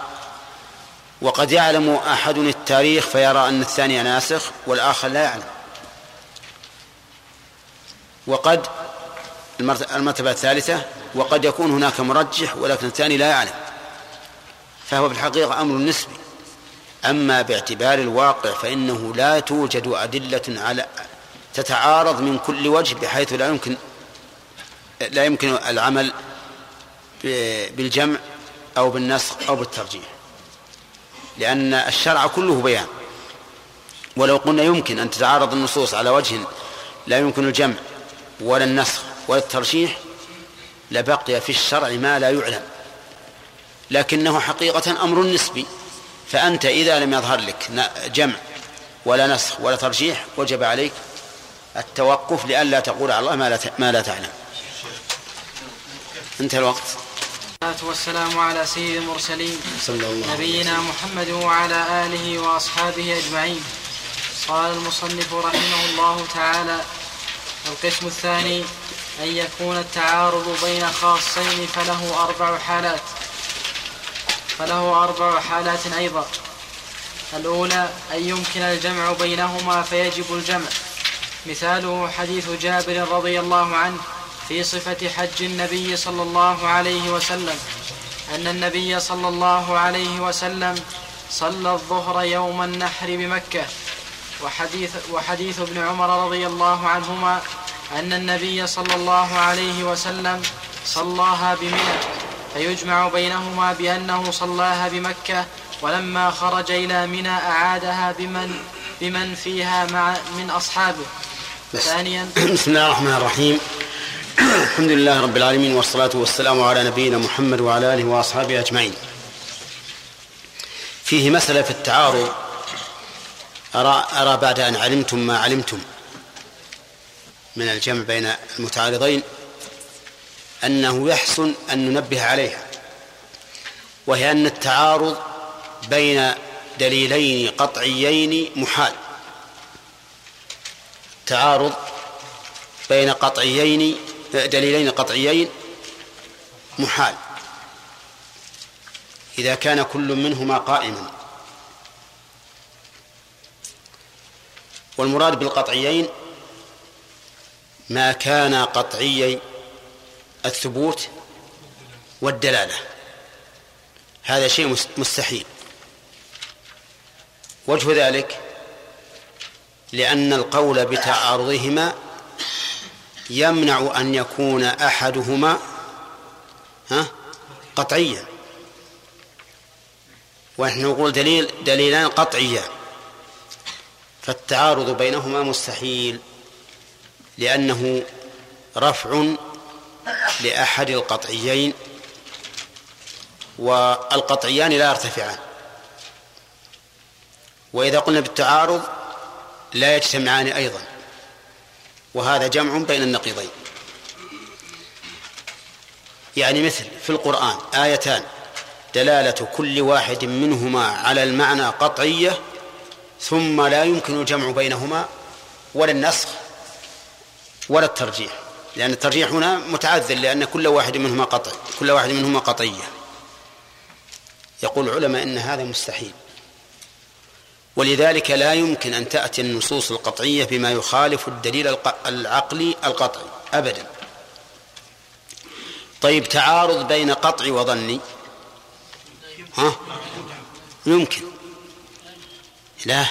وقد يعلم أحد التاريخ فيرى أن الثاني ناسخ والآخر لا يعلم. وقد المرتبة الثالثة وقد يكون هناك مرجح ولكن الثاني لا يعلم. فهو في الحقيقة أمر نسبي. أما باعتبار الواقع فإنه لا توجد أدلة على تتعارض من كل وجه بحيث لا يمكن لا يمكن العمل بالجمع أو بالنسخ أو بالترجيح. لأن الشرع كله بيان. ولو قلنا يمكن أن تتعارض النصوص على وجه لا يمكن الجمع. ولا النسخ ولا الترجيح لبقي في الشرع ما لا يعلم لكنه حقيقة أمر نسبي فأنت إذا لم يظهر لك جمع ولا نسخ ولا ترجيح وجب عليك التوقف لئلا تقول على الله ما لا ما لا تعلم. انتهى الوقت. والصلاة والسلام على سيد المرسلين صلى الله نبينا محمد وعلى آله وأصحابه أجمعين. قال المصنف رحمه الله تعالى القسم الثاني أن يكون التعارض بين خاصين فله أربع حالات. فله أربع حالات أيضا. الأولى أن يمكن الجمع بينهما فيجب الجمع. مثاله حديث جابر رضي الله عنه في صفة حج النبي صلى الله عليه وسلم أن النبي صلى الله عليه وسلم صلى الظهر يوم النحر بمكة. وحديث, وحديث ابن عمر رضي الله عنهما أن النبي صلى الله عليه وسلم صلاها بمنى فيجمع بينهما بأنه صلاها بمكة ولما خرج إلى منى أعادها بمن بمن فيها مع من أصحابه. ثانيا. بسم الله الرحمن الرحيم. الحمد لله رب العالمين والصلاة والسلام على نبينا محمد وعلى آله وأصحابه أجمعين. فيه مسألة في التعارض أرى, أرى بعد أن علمتم ما علمتم من الجمع بين المتعارضين أنه يحسن أن ننبه عليها وهي أن التعارض بين دليلين قطعيين محال. تعارض بين قطعيين دليلين قطعيين محال. إذا كان كل منهما قائما. والمراد بالقطعيين ما كان قطعي الثبوت والدلالة. هذا شيء مستحيل. وجه ذلك لأن القول بتعارضهما يمنع أن يكون أحدهما ها قطعيا. ونحن نقول دليل دليلان قطعيان فالتعارض بينهما مستحيل لأنه رفع لأحد القطعيين والقطعيان لا يرتفعان. وإذا قلنا بالتعارض لا يجتمعان أيضا وهذا جمع بين النقيضين. يعني مثل في القرآن آيتان دلالة كل واحد منهما على المعنى قطعية ثم لا يمكن الجمع بينهما ولا النسخ ولا الترجيح لأن الترجيح هنا متعذر لأن كل واحد منهما قطع كل واحد منهما قطعية. يقول العلماء إن هذا مستحيل. ولذلك لا يمكن أن تأتي النصوص القطعية بما يخالف الدليل العقلي القطعي أبدا. طيب تعارض بين قطعي وظني؟ ها؟ يمكن. لا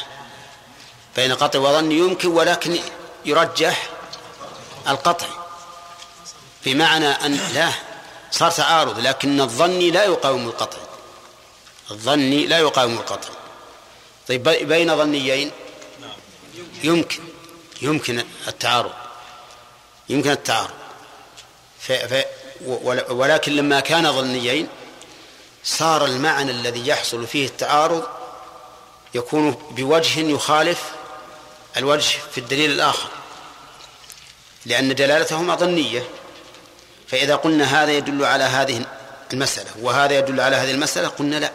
بين قطع وظن يمكن ولكن يرجح القطع. بمعنى أن لا صار تعارض لكن الظني لا يقاوم القطع. الظني لا يقاوم القطع. طيب بين ظنيين؟ يمكن يمكن التعارض. يمكن التعارض. ف ف ولكن لما كان ظنيين صار المعنى الذي يحصل فيه التعارض يكون بوجه يخالف الوجه في الدليل الآخر. لأن دلالتهما ظنية. فإذا قلنا هذا يدل على هذه المسألة وهذا يدل على هذه المسألة قلنا لا.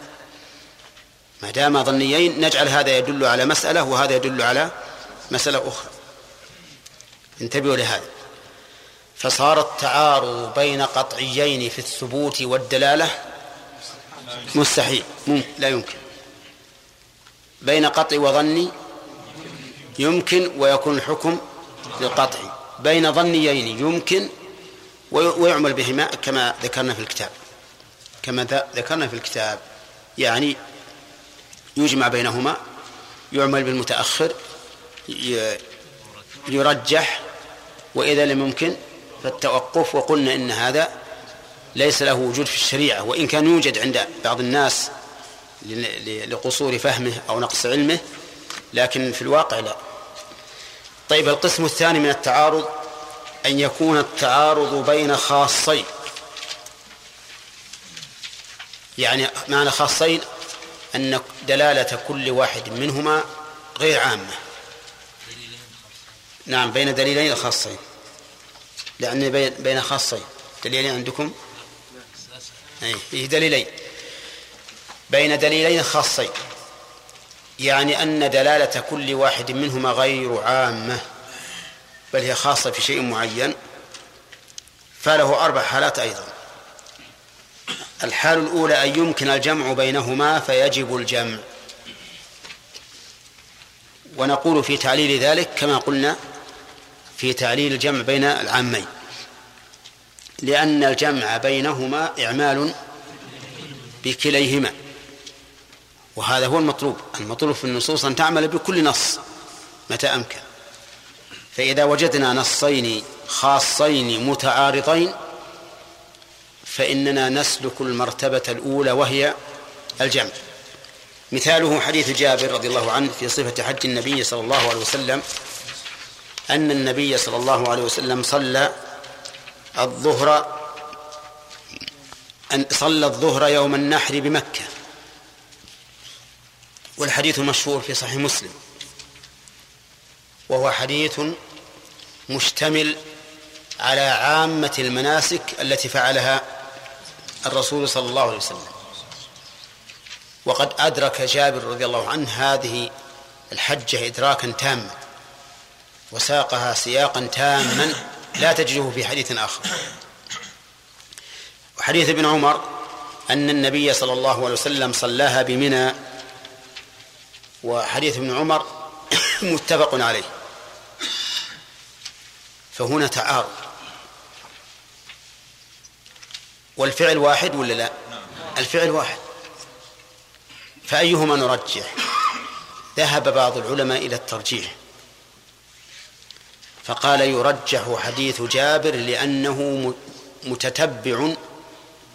ما دام ظنيين نجعل هذا يدل على مسألة وهذا يدل على مسألة أخرى. انتبهوا لهذا. فصار التعارض بين قطعيين في الثبوت والدلالة مستحيل. لا يمكن. بين قطع وظني يمكن ويكون الحكم للقطع. بين ظنيين يمكن ويعمل بهما كما ذكرنا في الكتاب. كما ذكرنا في الكتاب. يعني يجمع بينهما يعمل بالمتأخر يرجح وإذا لم يمكن فالتوقف وقلنا إن هذا ليس له وجود في الشريعة. وإن كان يوجد عند بعض الناس لقصور فهمه أو نقص علمه لكن في الواقع لا. طيب القسم الثاني من التعارض أن يكون التعارض بين خاصين. يعني معنى خاصين أن دلالة كل واحد منهما غير عامة. نعم بين دليلين خاصين. لأن بين خاصين. دليلين عندكم؟ أي فيه دليلين. بين دليلين خاصين. يعني أن دلالة كل واحد منهما غير عامة بل هي خاصة في شيء معين فله أربع حالات أيضا. الحال الأولى أن يمكن الجمع بينهما فيجب الجمع. ونقول في تعليل ذلك كما قلنا في تعليل الجمع بين العامين. لأن الجمع بينهما إعمال بكليهما. وهذا هو المطلوب. المطلوب في النصوص أن تعمل بكل نص متى أمكن. فإذا وجدنا نصين خاصين متعارضين فإننا نسلك المرتبة الأولى وهي الجمع. مثاله حديث جابر رضي الله عنه في صفة حج النبي صلى الله عليه وسلم أن النبي صلى الله عليه وسلم صلى الظهر أن صلى الظهر يوم النحر بمكة. والحديث مشهور في صحيح مسلم وهو حديث مشتمل على عامة المناسك التي فعلها الرسول صلى الله عليه وسلم. وقد أدرك جابر رضي الله عنه هذه الحجة إدراكا تاما وساقها سياقا تاما لا تجده في حديث آخر. وحديث ابن عمر أن النبي صلى الله عليه وسلم صلاها بمنى وحديث ابن عمر (coughs) متفق عليه. فهنا تعارض. والفعل واحد ولا لا؟ الفعل واحد. فأيهما نرجح؟ ذهب بعض العلماء إلى الترجيح. فقال يرجح حديث جابر لأنه متتبع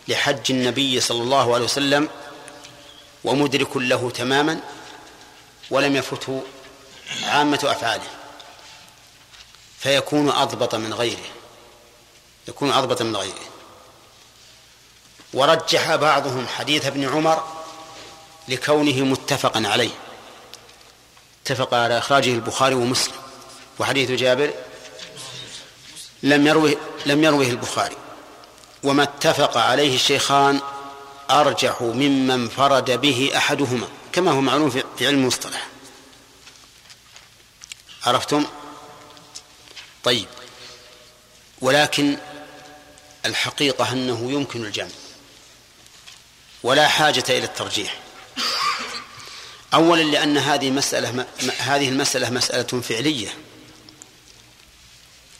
لحج النبي صلى الله عليه وسلم ومدرك له تماما. ولم يفته عامة أفعاله فيكون أضبط من غيره يكون أضبط من غيره. ورجح بعضهم حديث ابن عمر لكونه متفقا عليه. اتفق على إخراجه البخاري ومسلم. وحديث جابر لم يروه لم يروه البخاري. وما اتفق عليه الشيخان أرجح مما انفرد به أحدهما. كما هو معلوم في علم المصطلح. عرفتم؟ طيب. ولكن الحقيقة أنه يمكن الجمع. ولا حاجة إلى الترجيح. أولا لأن هذه مسألة هذه المسألة مسألة فعلية.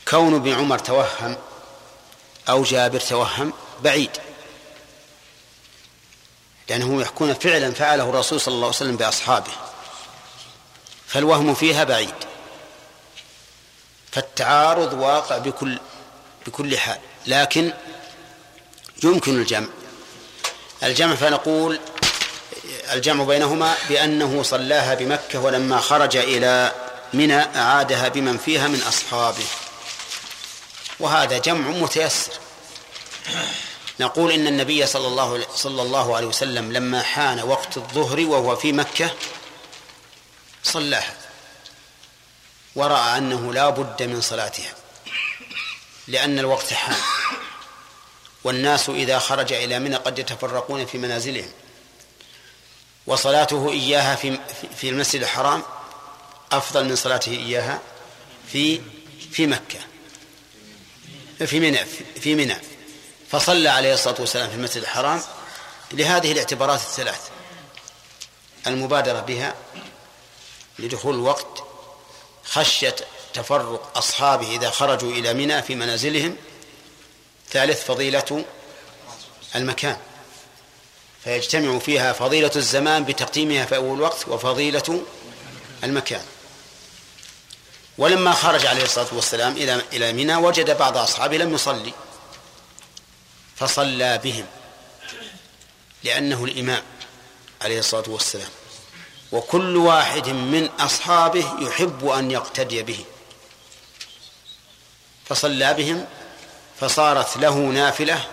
كون ابن عمر توهم أو جابر توهم بعيد. لأنهم يحكون فعلا فعله الرسول صلى الله عليه وسلم بأصحابه فالوهم فيها بعيد. فالتعارض واقع بكل بكل حال لكن يمكن الجمع. الجمع فنقول الجمع بينهما بأنه صلاها بمكة ولما خرج إلى منى أعادها بمن فيها من أصحابه. وهذا جمع متيسر. نقول إن النبي صلى الله صلى الله عليه وسلم لما حان وقت الظهر وهو في مكة صلاها. ورأى أنه لا بد من صلاتها لأن الوقت حان. والناس إذا خرج إلى منى قد يتفرقون في منازلهم. وصلاته إياها في في المسجد الحرام أفضل من صلاته إياها في في مكة في منى في منى. فصلى عليه الصلاة والسلام في المسجد الحرام لهذه الاعتبارات الثلاث المبادرة بها لدخول الوقت خشية تفرق أصحابه إذا خرجوا إلى منى في منازلهم ثالث فضيلة المكان. فيجتمع فيها فضيلة الزمان بتقديمها في أول وقت وفضيلة المكان. ولما خرج عليه الصلاة والسلام إلى إلى منى وجد بعض أصحابه لم يصلي. فصلى بهم لأنه الإمام عليه الصلاة والسلام. وكل واحد من أصحابه يحب أن يقتدي به. فصلى بهم فصارت له نافلة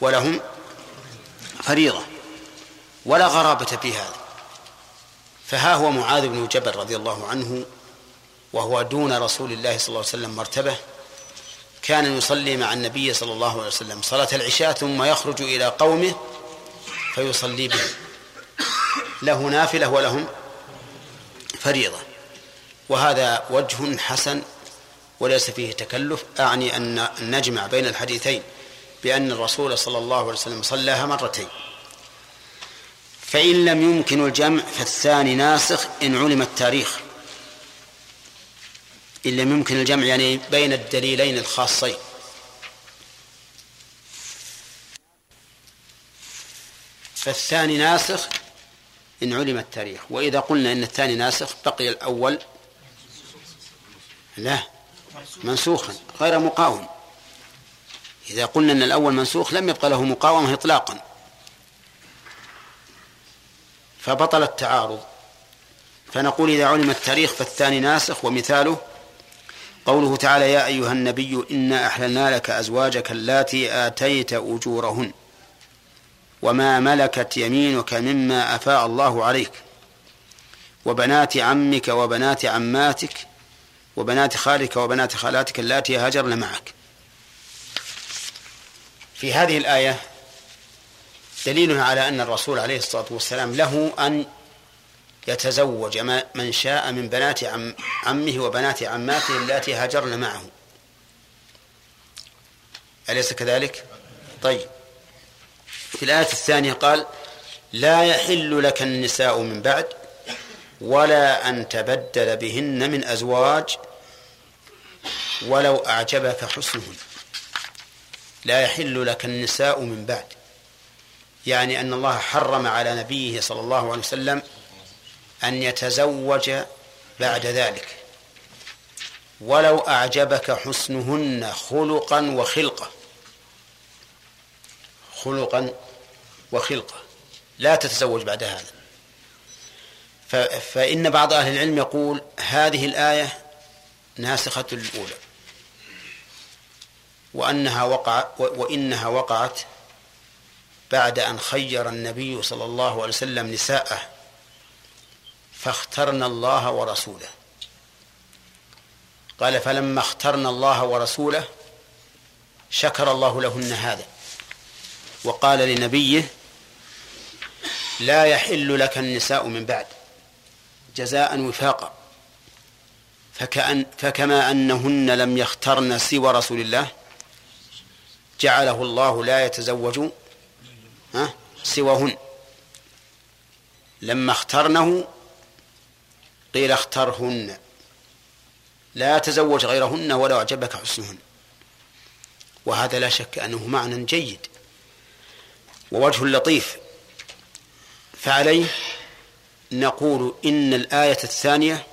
ولهم فريضة ولا غرابة في هذا. فها هو معاذ بن جبل رضي الله عنه وهو دون رسول الله صلى الله عليه وسلم مرتبة كان يصلي مع النبي صلى الله عليه وسلم. صلاة العشاء ثم يخرج إلى قومه فيصلي بهم له نافلة ولهم فريضة. وهذا وجه حسن وليس فيه تكلف. أعني أن نجمع بين الحديثين بأن الرسول صلى الله عليه وسلم صلاها مرتين. فإن لم يمكن الجمع فالثاني ناسخ إن علم التاريخ. إن لم يمكن الجمع يعني بين الدليلين الخاصين. فالثاني ناسخ إن علم التاريخ. وإذا قلنا إن الثاني ناسخ بقي الأول لا منسوخا غير مقاوم. إذا قلنا أن الأول منسوخ لم يبقى له مقاومة إطلاقا. فبطل التعارض. فنقول إذا علم التاريخ فالثاني ناسخ ومثاله قوله تعالى يا أيها النبي إنا أحللنا لك أزواجك اللاتي آتيت أجورهن وما ملكت يمينك مما أفاء الله عليك وبنات عمك وبنات عماتك وبنات خالك وبنات خالاتك اللاتي هاجرن معك. في هذه الآية دليل على أن الرسول عليه الصلاة والسلام له أن يتزوج من شاء من بنات عم عمه وبنات عماته اللاتي هاجرن معه. أليس كذلك؟ طيب. في الآية الثانية قال لا يحل لك النساء من بعد ولا أن تبدل بهن من أزواج ولو أعجبك حسنهن. لا يحل لك النساء من بعد. يعني أن الله حرم على نبيه صلى الله عليه وسلم أن يتزوج بعد ذلك. ولو أعجبك حسنهن خلقا وخلقة. خلقا وخلقة. لا تتزوج بعد هذا. فإن بعض أهل العلم يقول هذه الآية ناسخة للأولى وأنها وقع وإنها وقعت بعد أن خير النبي صلى الله عليه وسلم نساءه. فاخترنا الله ورسوله. قال فلما اخترنا الله ورسوله شكر الله لهن هذا وقال لنبيه لا يحل لك النساء من بعد جزاء وفاقا فكأن فكما أنهن لم يخترن سوى رسول الله جعله الله لا يتزوج سواهن. لما اخترنه قيل اخترهن. لا تزوج غيرهن ولو أعجبك حسنهن. وهذا لا شك أنه معنى جيد ووجه لطيف. فعليه نقول إن الآية الثانية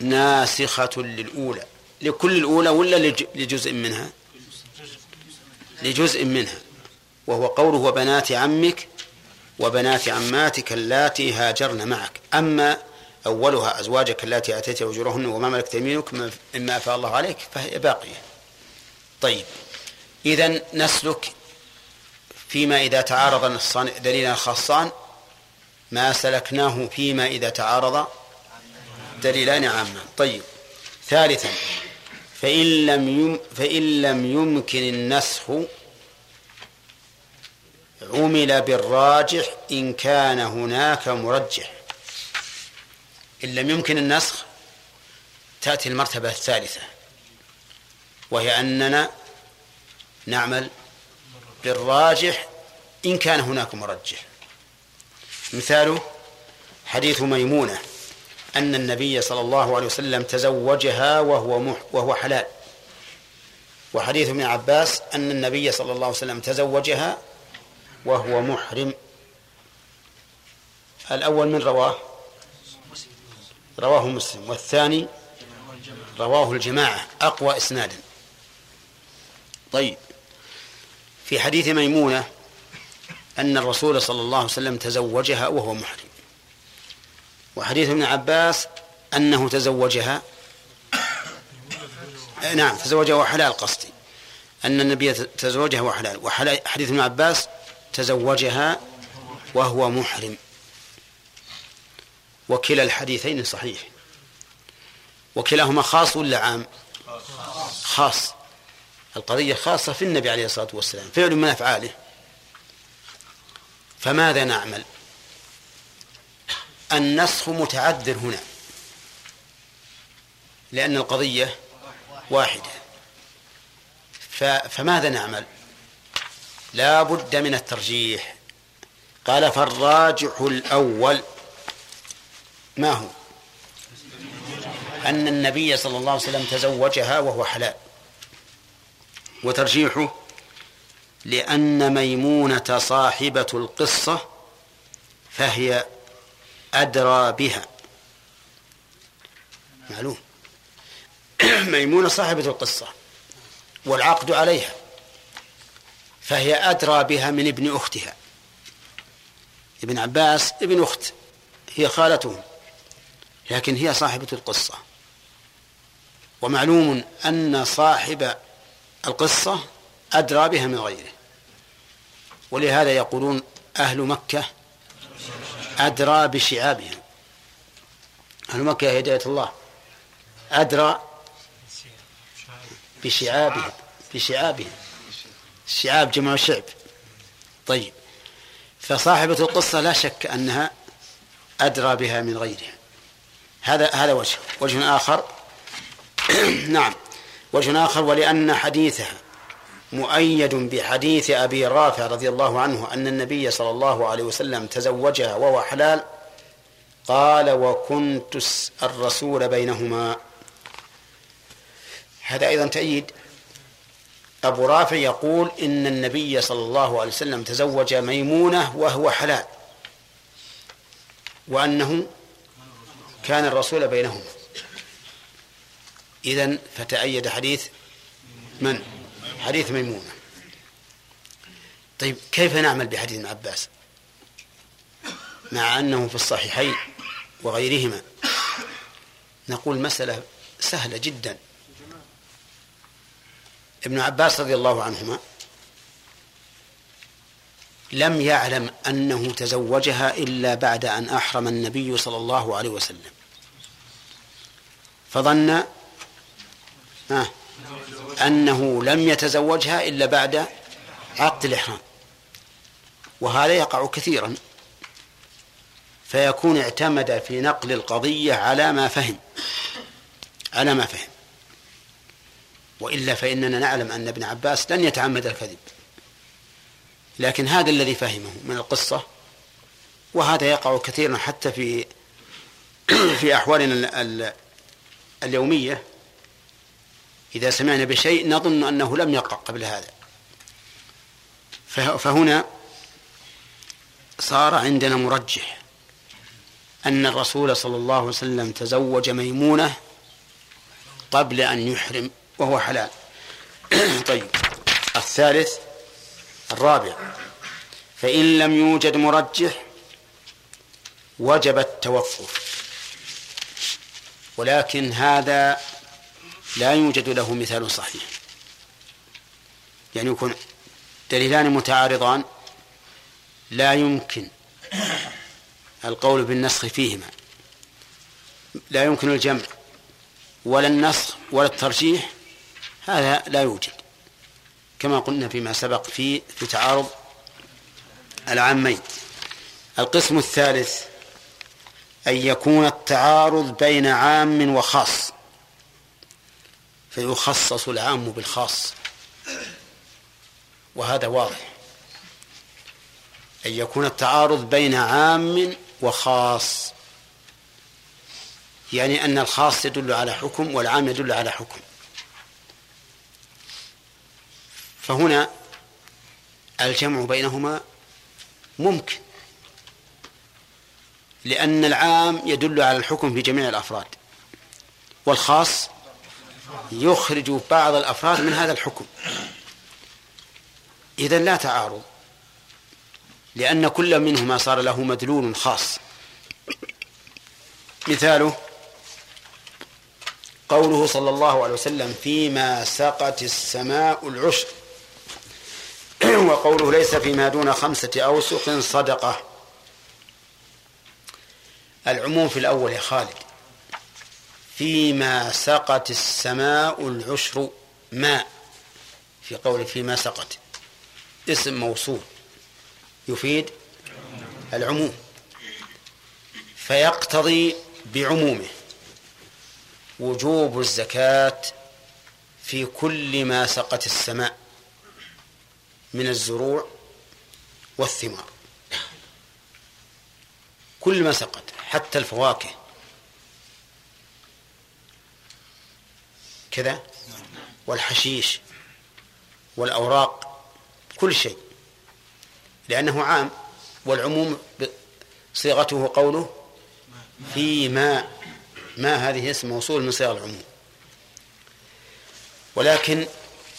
ناسخة للأولى. لكل الأولى ولا لجزء منها؟ لجزء منها. وهو قوله وبنات عمك وبنات عماتك اللاتي هاجرن معك. أما أولها أزواجك اللاتي آتيت أجورهن وما ملكت يمينك مما أفاء الله عليك فهي باقية. طيب إذا نسلك فيما إذا تعارض نصان دليلا خاصان ما سلكناه فيما إذا تعارض دليلان عامان طيب ثالثا فإن لم يم فإن لم يمكن النسخ عمل بالراجح إن كان هناك مرجح. إن لم يمكن النسخ تأتي المرتبة الثالثة وهي أننا نعمل بالراجح إن كان هناك مرجح. مثاله حديث ميمونة أن النبي صلى الله عليه وسلم تزوجها وهو مح وهو حلال. وحديث ابن عباس أن النبي صلى الله عليه وسلم تزوجها وهو محرم. الأول من رواه رواه مسلم. والثاني رواه الجماعة أقوى إسنادا. طيب في حديث ميمونة أن الرسول صلى الله عليه وسلم تزوجها وهو محرم. وحديث ابن عباس أنه تزوجها. نعم تزوجها وحلال قصدي. أن النبي تزوجها وحلال. وحديث ابن عباس تزوجها وهو محرم. وكلا الحديثين صحيح. وكلاهما خاص ولا عام؟ خاص. القضية خاصة في النبي عليه الصلاة والسلام. فعل من أفعاله. فماذا نعمل؟ النسخ متعذر هنا. لأن القضية واحدة. فماذا نعمل؟ لا بد من الترجيح. قال فالراجح الأول ما هو؟ أن النبي صلى الله عليه وسلم تزوجها وهو حلال. وترجيحه؟ لأن ميمونة صاحبة القصة فهي أدرى بها. معلوم. (clears throat) ميمونة صاحبة القصة والعقد عليها فهي أدرى بها من ابن أختها. ابن عباس ابن أخت هي خالته لكن هي صاحبة القصة. ومعلوم أن صاحب القصة أدرى بها من غيره. ولهذا يقولون أهل مكة أدرى بشعابهم. أهل مكة هداية الله أدرى بشعابهم بشعابهم. الشعاب جمع الشعب طيب فصاحبة القصة لا شك أنها أدرى بها من غيرها. هذا هذا وجه. وجه آخر. (clears throat) نعم. وجه آخر ولأن حديثها مؤيد بحديث أبي رافع رضي الله عنه أن النبي صلى الله عليه وسلم تزوجها وهو حلال قال وكنت الرسول بينهما. هذا أيضا تأييد. أبو رافع يقول إن النبي صلى الله عليه وسلم تزوج ميمونة وهو حلال. وأنه كان الرسول بينهما إذن فتأيد حديث من؟ حديث ميمونة. طيب كيف نعمل بحديث ابن عباس؟ مع أنه في الصحيحين وغيرهما. نقول مسألة سهلة جدا. ابن عباس رضي الله عنهما لم يعلم أنه تزوجها إلا بعد أن أحرم النبي صلى الله عليه وسلم. فظن أنه لم يتزوجها إلا بعد عقد الإحرام. وهذا يقع كثيرا. فيكون اعتمد في نقل القضية على ما فهم على ما فهم. وإلا فإننا نعلم أن ابن عباس لن يتعمد الكذب. لكن هذا الذي فهمه من القصة وهذا يقع كثيرا حتى في في أحوالنا اليومية إذا سمعنا بشيء نظن أنه لم يقع قبل هذا. فهنا صار عندنا مرجح أن الرسول صلى الله عليه وسلم تزوج ميمونة قبل أن يحرم وهو حلال. (coughs) طيب الثالث الرابع. فإن لم يوجد مرجح وجب التوقف ولكن هذا لا يوجد له مثال صحيح. يعني يكون دليلان متعارضان لا يمكن القول بالنسخ فيهما. لا يمكن الجمع. ولا النسخ ولا الترجيح هذا لا يوجد. كما قلنا فيما سبق في في تعارض العامين. القسم الثالث أن يكون التعارض بين عام وخاص فيخصص العام بالخاص. وهذا واضح. أن يكون التعارض بين عام وخاص. يعني أن الخاص يدل على حكم والعام يدل على حكم. فهنا الجمع بينهما ممكن. لأن العام يدل على الحكم في جميع الأفراد والخاص يخرج بعض الأفراد من هذا الحكم. إذن لا تعارض لأن كل منهما صار له مدلول خاص. مثاله قوله صلى الله عليه وسلم فيما سقت السماء العشر. (clears throat) وقوله ليس فيما دون خمسة أوسق صدقة. العموم في الأول يا خالد. فيما سقت السماء العشر ماء. في قول فيما سقت. اسم موصول. يفيد العموم. فيقتضي بعمومه. وجوب الزكاة في كل ما سقت السماء. من الزروع والثمار. كل ما سقط حتى الفواكه. كذا؟ والحشيش والأوراق كل شيء. لأنه عام والعموم صيغته قوله في ما ما هذه اسم موصول من صيغ العموم. ولكن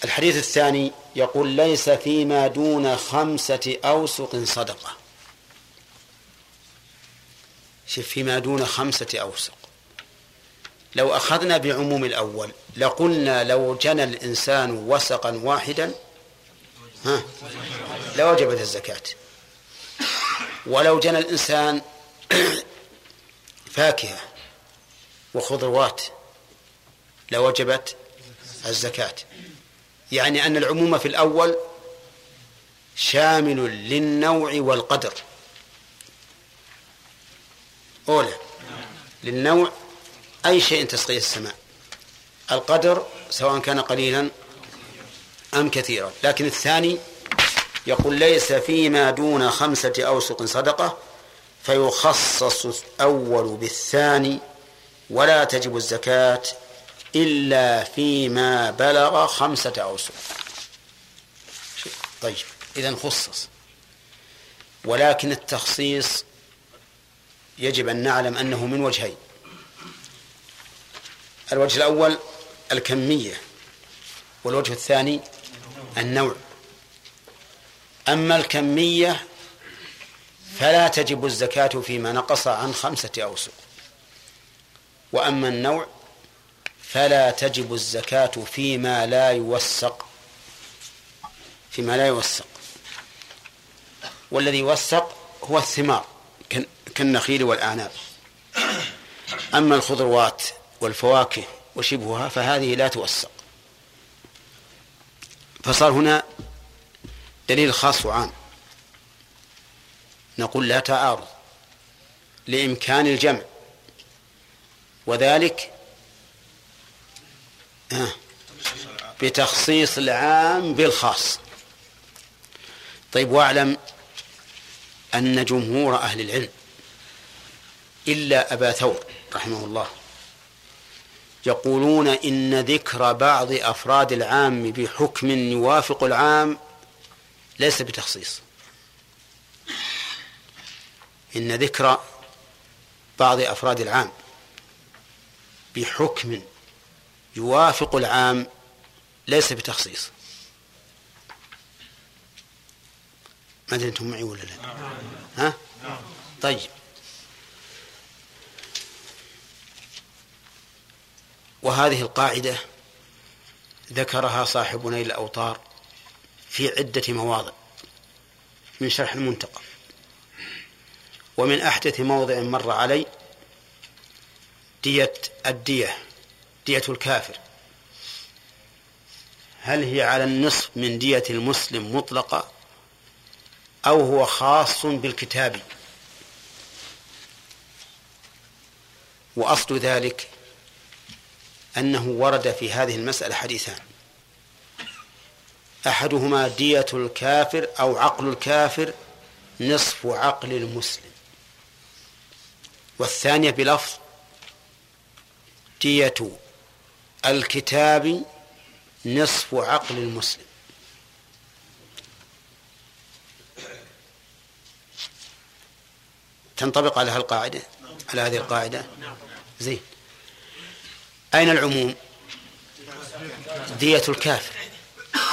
الحديث الثاني يقول ليس فيما دون خمسة أوسق صدقة. فيما دون خمسة أوسق. لو أخذنا بعموم الأول لقلنا لو جنى الإنسان وسقا واحدا ها لوجبت الزكاة. ولو جنى الإنسان فاكهة وخضروات لوجبت الزكاة. يعني أن العموم في الأول شامل للنوع والقدر. أولى للنوع أي شيء تسقيه السماء القدر سواء كان قليلا أم كثيرا لكن الثاني يقول ليس فيما دون خمسة أوسق صدقة فيخصص الأول بالثاني ولا تجب الزكاة إلا فيما بلغ خمسة أوسق. طيب إذا خصص. ولكن التخصيص يجب أن نعلم أنه من وجهين الوجه الأول الكمية والوجه الثاني النوع. أما الكمية فلا تجب الزكاة فيما نقص عن خمسة أوسق. وأما النوع فلا تجب الزكاة فيما لا يوسق فيما لا يوسق والذي يوسق هو الثمار. كالنخيل والأعناب. أما الخضروات والفواكه وشبهها فهذه لا توسق فصار هنا دليل خاص وعام. نقول لا تعارض لإمكان الجمع. وذلك بتخصيص العام بالخاص. طيب واعلم أن جمهور أهل العلم إلا أبا ثور رحمه الله. يقولون إن ذكر بعض أفراد العام بحكم يوافق العام ليس بتخصيص. إن ذكر بعض أفراد العام بحكم يوافق العام ليس بتخصيص. ما أدري أنتم معي ولا لا؟ ها؟ طيب. وهذه القاعدة ذكرها صاحب نيل الأوطار في عدة مواضع من شرح المنتقى. ومن أحدث موضع مر علي دية الدية دية الكافر. هل هي على النصف من دية المسلم مطلقة أو هو خاص بالكتاب؟ وأصل ذلك أنه ورد في هذه المسألة حديثان. أحدهما دية الكافر أو عقل الكافر نصف عقل المسلم. والثانية بلفظ دية الكتاب نصف عقل المسلم. تنطبق على هالقاعدة؟ على هذه القاعدة؟ زين. أين العموم؟ دية الكافر.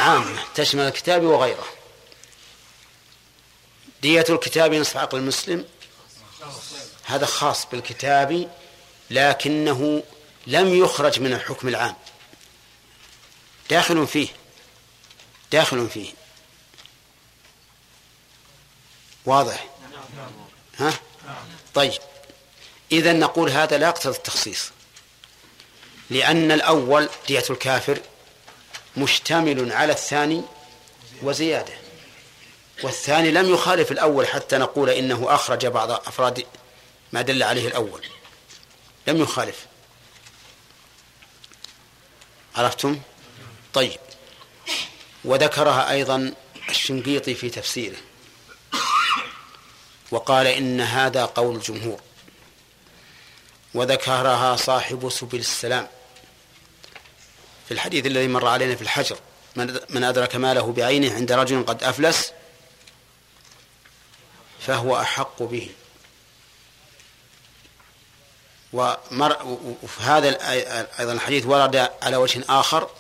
عامة تشمل الكتاب وغيره. دية الكتاب نصف عقل المسلم. هذا خاص بالكتاب لكنه لم يخرج من الحكم العام. داخل فيه. داخل فيه. واضح؟ ها؟ طيب. إذا نقول هذا لا يقتضي التخصيص. لأن الأول دية الكافر مشتمل على الثاني وزيادة والثاني لم يخالف الأول حتى نقول إنه أخرج بعض أفراد ما دل عليه الأول لم يخالف. عرفتم؟ طيب. وذكرها أيضا الشنقيطي في تفسيره وقال إن هذا قول الجمهور وذكرها صاحب سبل السلام. في الحديث الذي مر علينا في الحجر. من أدرك ماله بعينه عند رجل قد أفلس فهو أحق به. ومر وفي هذا أيضا الحديث ورد على وجه آخر.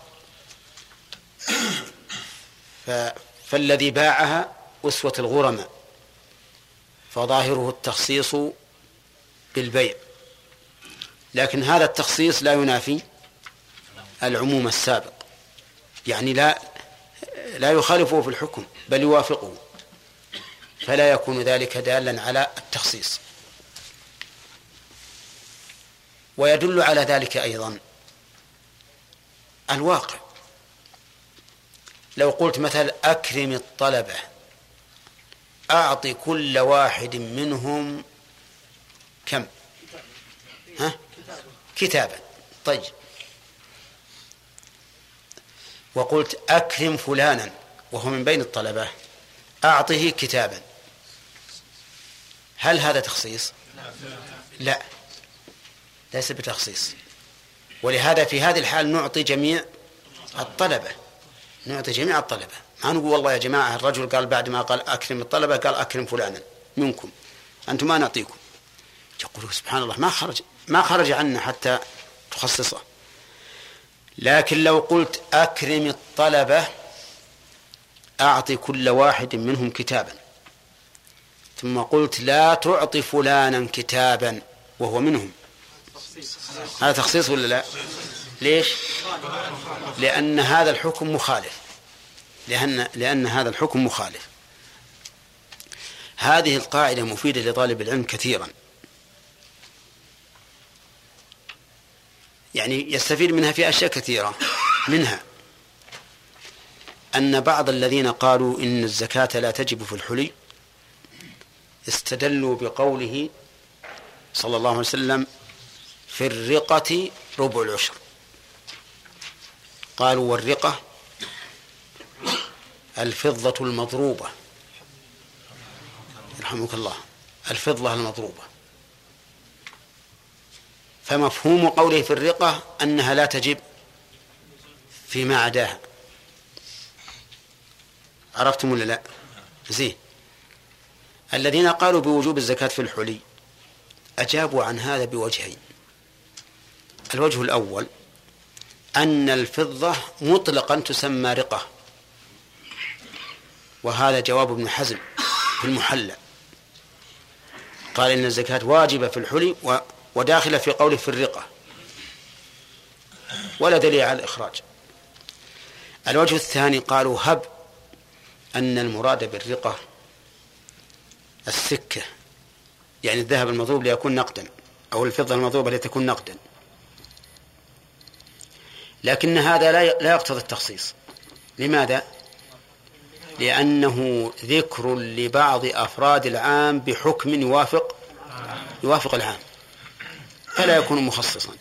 فالذي باعها أسوة الغرماء فظاهره التخصيص بالبيع. لكن هذا التخصيص لا ينافي العموم السابق. يعني لا لا يخالفه في الحكم بل يوافقه. فلا يكون ذلك دالا على التخصيص. ويدل على ذلك أيضا الواقع. لو قلت مثلا أكرم الطلبة أعطي كل واحد منهم كم؟ ها؟ كتابا. طيب. وقلت أكرم فلانا وهو من بين الطلبة أعطه كتابا. هل هذا تخصيص؟ لا. ليس بتخصيص. ولهذا في هذه الحال نعطي جميع الطلبة. نعطي جميع الطلبة. ما نقول والله يا جماعة الرجل قال بعد ما قال أكرم الطلبة قال أكرم فلانا منكم. أنتم ما نعطيكم. يقول سبحان الله ما خرج ما خرج عنا حتى تخصصه. لكن لو قلت أكرم الطلبة أعطي كل واحد منهم كتابا. ثم قلت لا تعطي فلانا كتابا وهو منهم. هذا تخصيص ولا لا؟ ليش؟ لأن هذا الحكم مخالف. لأن لأن هذا الحكم مخالف. هذه القاعدة مفيدة لطالب العلم كثيرا. يعني يستفيد منها في أشياء كثيرة. منها أن بعض الذين قالوا إن الزكاة لا تجب في الحلي استدلوا بقوله صلى الله عليه وسلم في الرقة ربع العشر. قالوا والرقة الفضة المضروبة. يرحمك الله. الفضة المضروبة. فمفهوم قوله في الرقة أنها لا تجب فيما عداها. عرفتم ولا لا؟ زين. الذين قالوا بوجوب الزكاة في الحلي أجابوا عن هذا بوجهين. الوجه الأول أن الفضة مطلقا تسمى رقة. وهذا جواب ابن حزم في المحلى. قال إن الزكاة واجبة في الحلي وداخلة في قوله في الرقة. ولا دليل على الإخراج. الوجه الثاني قالوا هب أن المراد بالرقة السكة. يعني الذهب المضروب ليكون نقدا أو الفضة المضروبة لتكون نقدا. لكن هذا لا لا يقتضي التخصيص. لماذا؟ لأنه ذكر لبعض أفراد العام بحكم يوافق يوافق العام. فلا يكون مخصصا.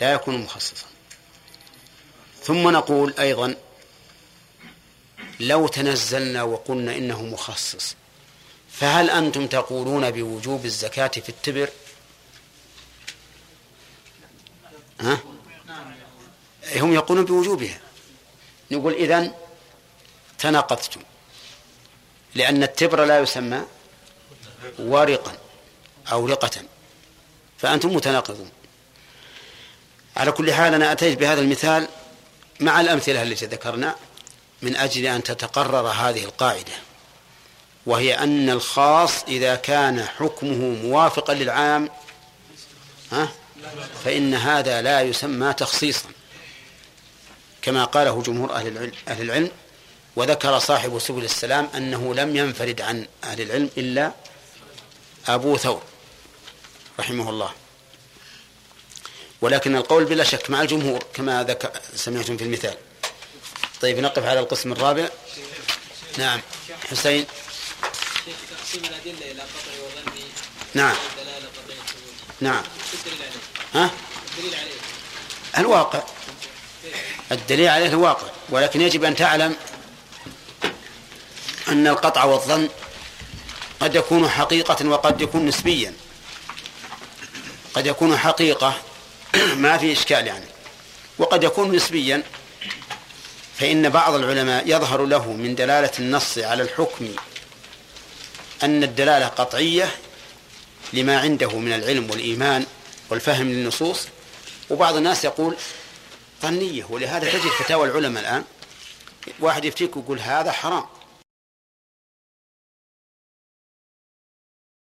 لا يكون مخصصا. ثم نقول أيضا لو تنزلنا وقلنا إنه مخصص فهل أنتم تقولون بوجوب الزكاة في التبر؟ ها؟ هم يقولون بوجوبها. نقول إذن تناقضتم لأن التبر لا يسمى ورقا أو رقة. فأنتم متناقضون. على كل حال أنا أتيت بهذا المثال مع الأمثلة التي ذكرنا من أجل أن تتقرر هذه القاعدة وهي أن الخاص إذا كان حكمه موافقا للعام ها فإن هذا لا يسمى تخصيصا. كما قاله جمهور أهل العلم, وذكر صاحب سبل السلام أنه لم ينفرد عن أهل العلم إلا أبو ثور. رحمه الله. ولكن القول بلا شك مع الجمهور كما ذكر سمعتم في المثال. طيب نقف على القسم الرابع. نعم. حسين. تقسيم الأدلة إلى نعم. نعم. ها؟ الدليل عليه الواقع. الدليل عليه الواقع. ولكن يجب أن تعلم أن القطع والظن قد يكون حقيقة وقد يكون نسبيا. قد يكون حقيقة (clears throat) ما في إشكال يعني. وقد يكون نسبيا فإن بعض العلماء يظهر له من دلالة النص على الحكم أن الدلالة قطعية لما عنده من العلم والإيمان والفهم للنصوص. وبعض الناس يقول ظنية ولهذا تجد فتاوى العلماء الآن واحد يفتيك ويقول هذا حرام.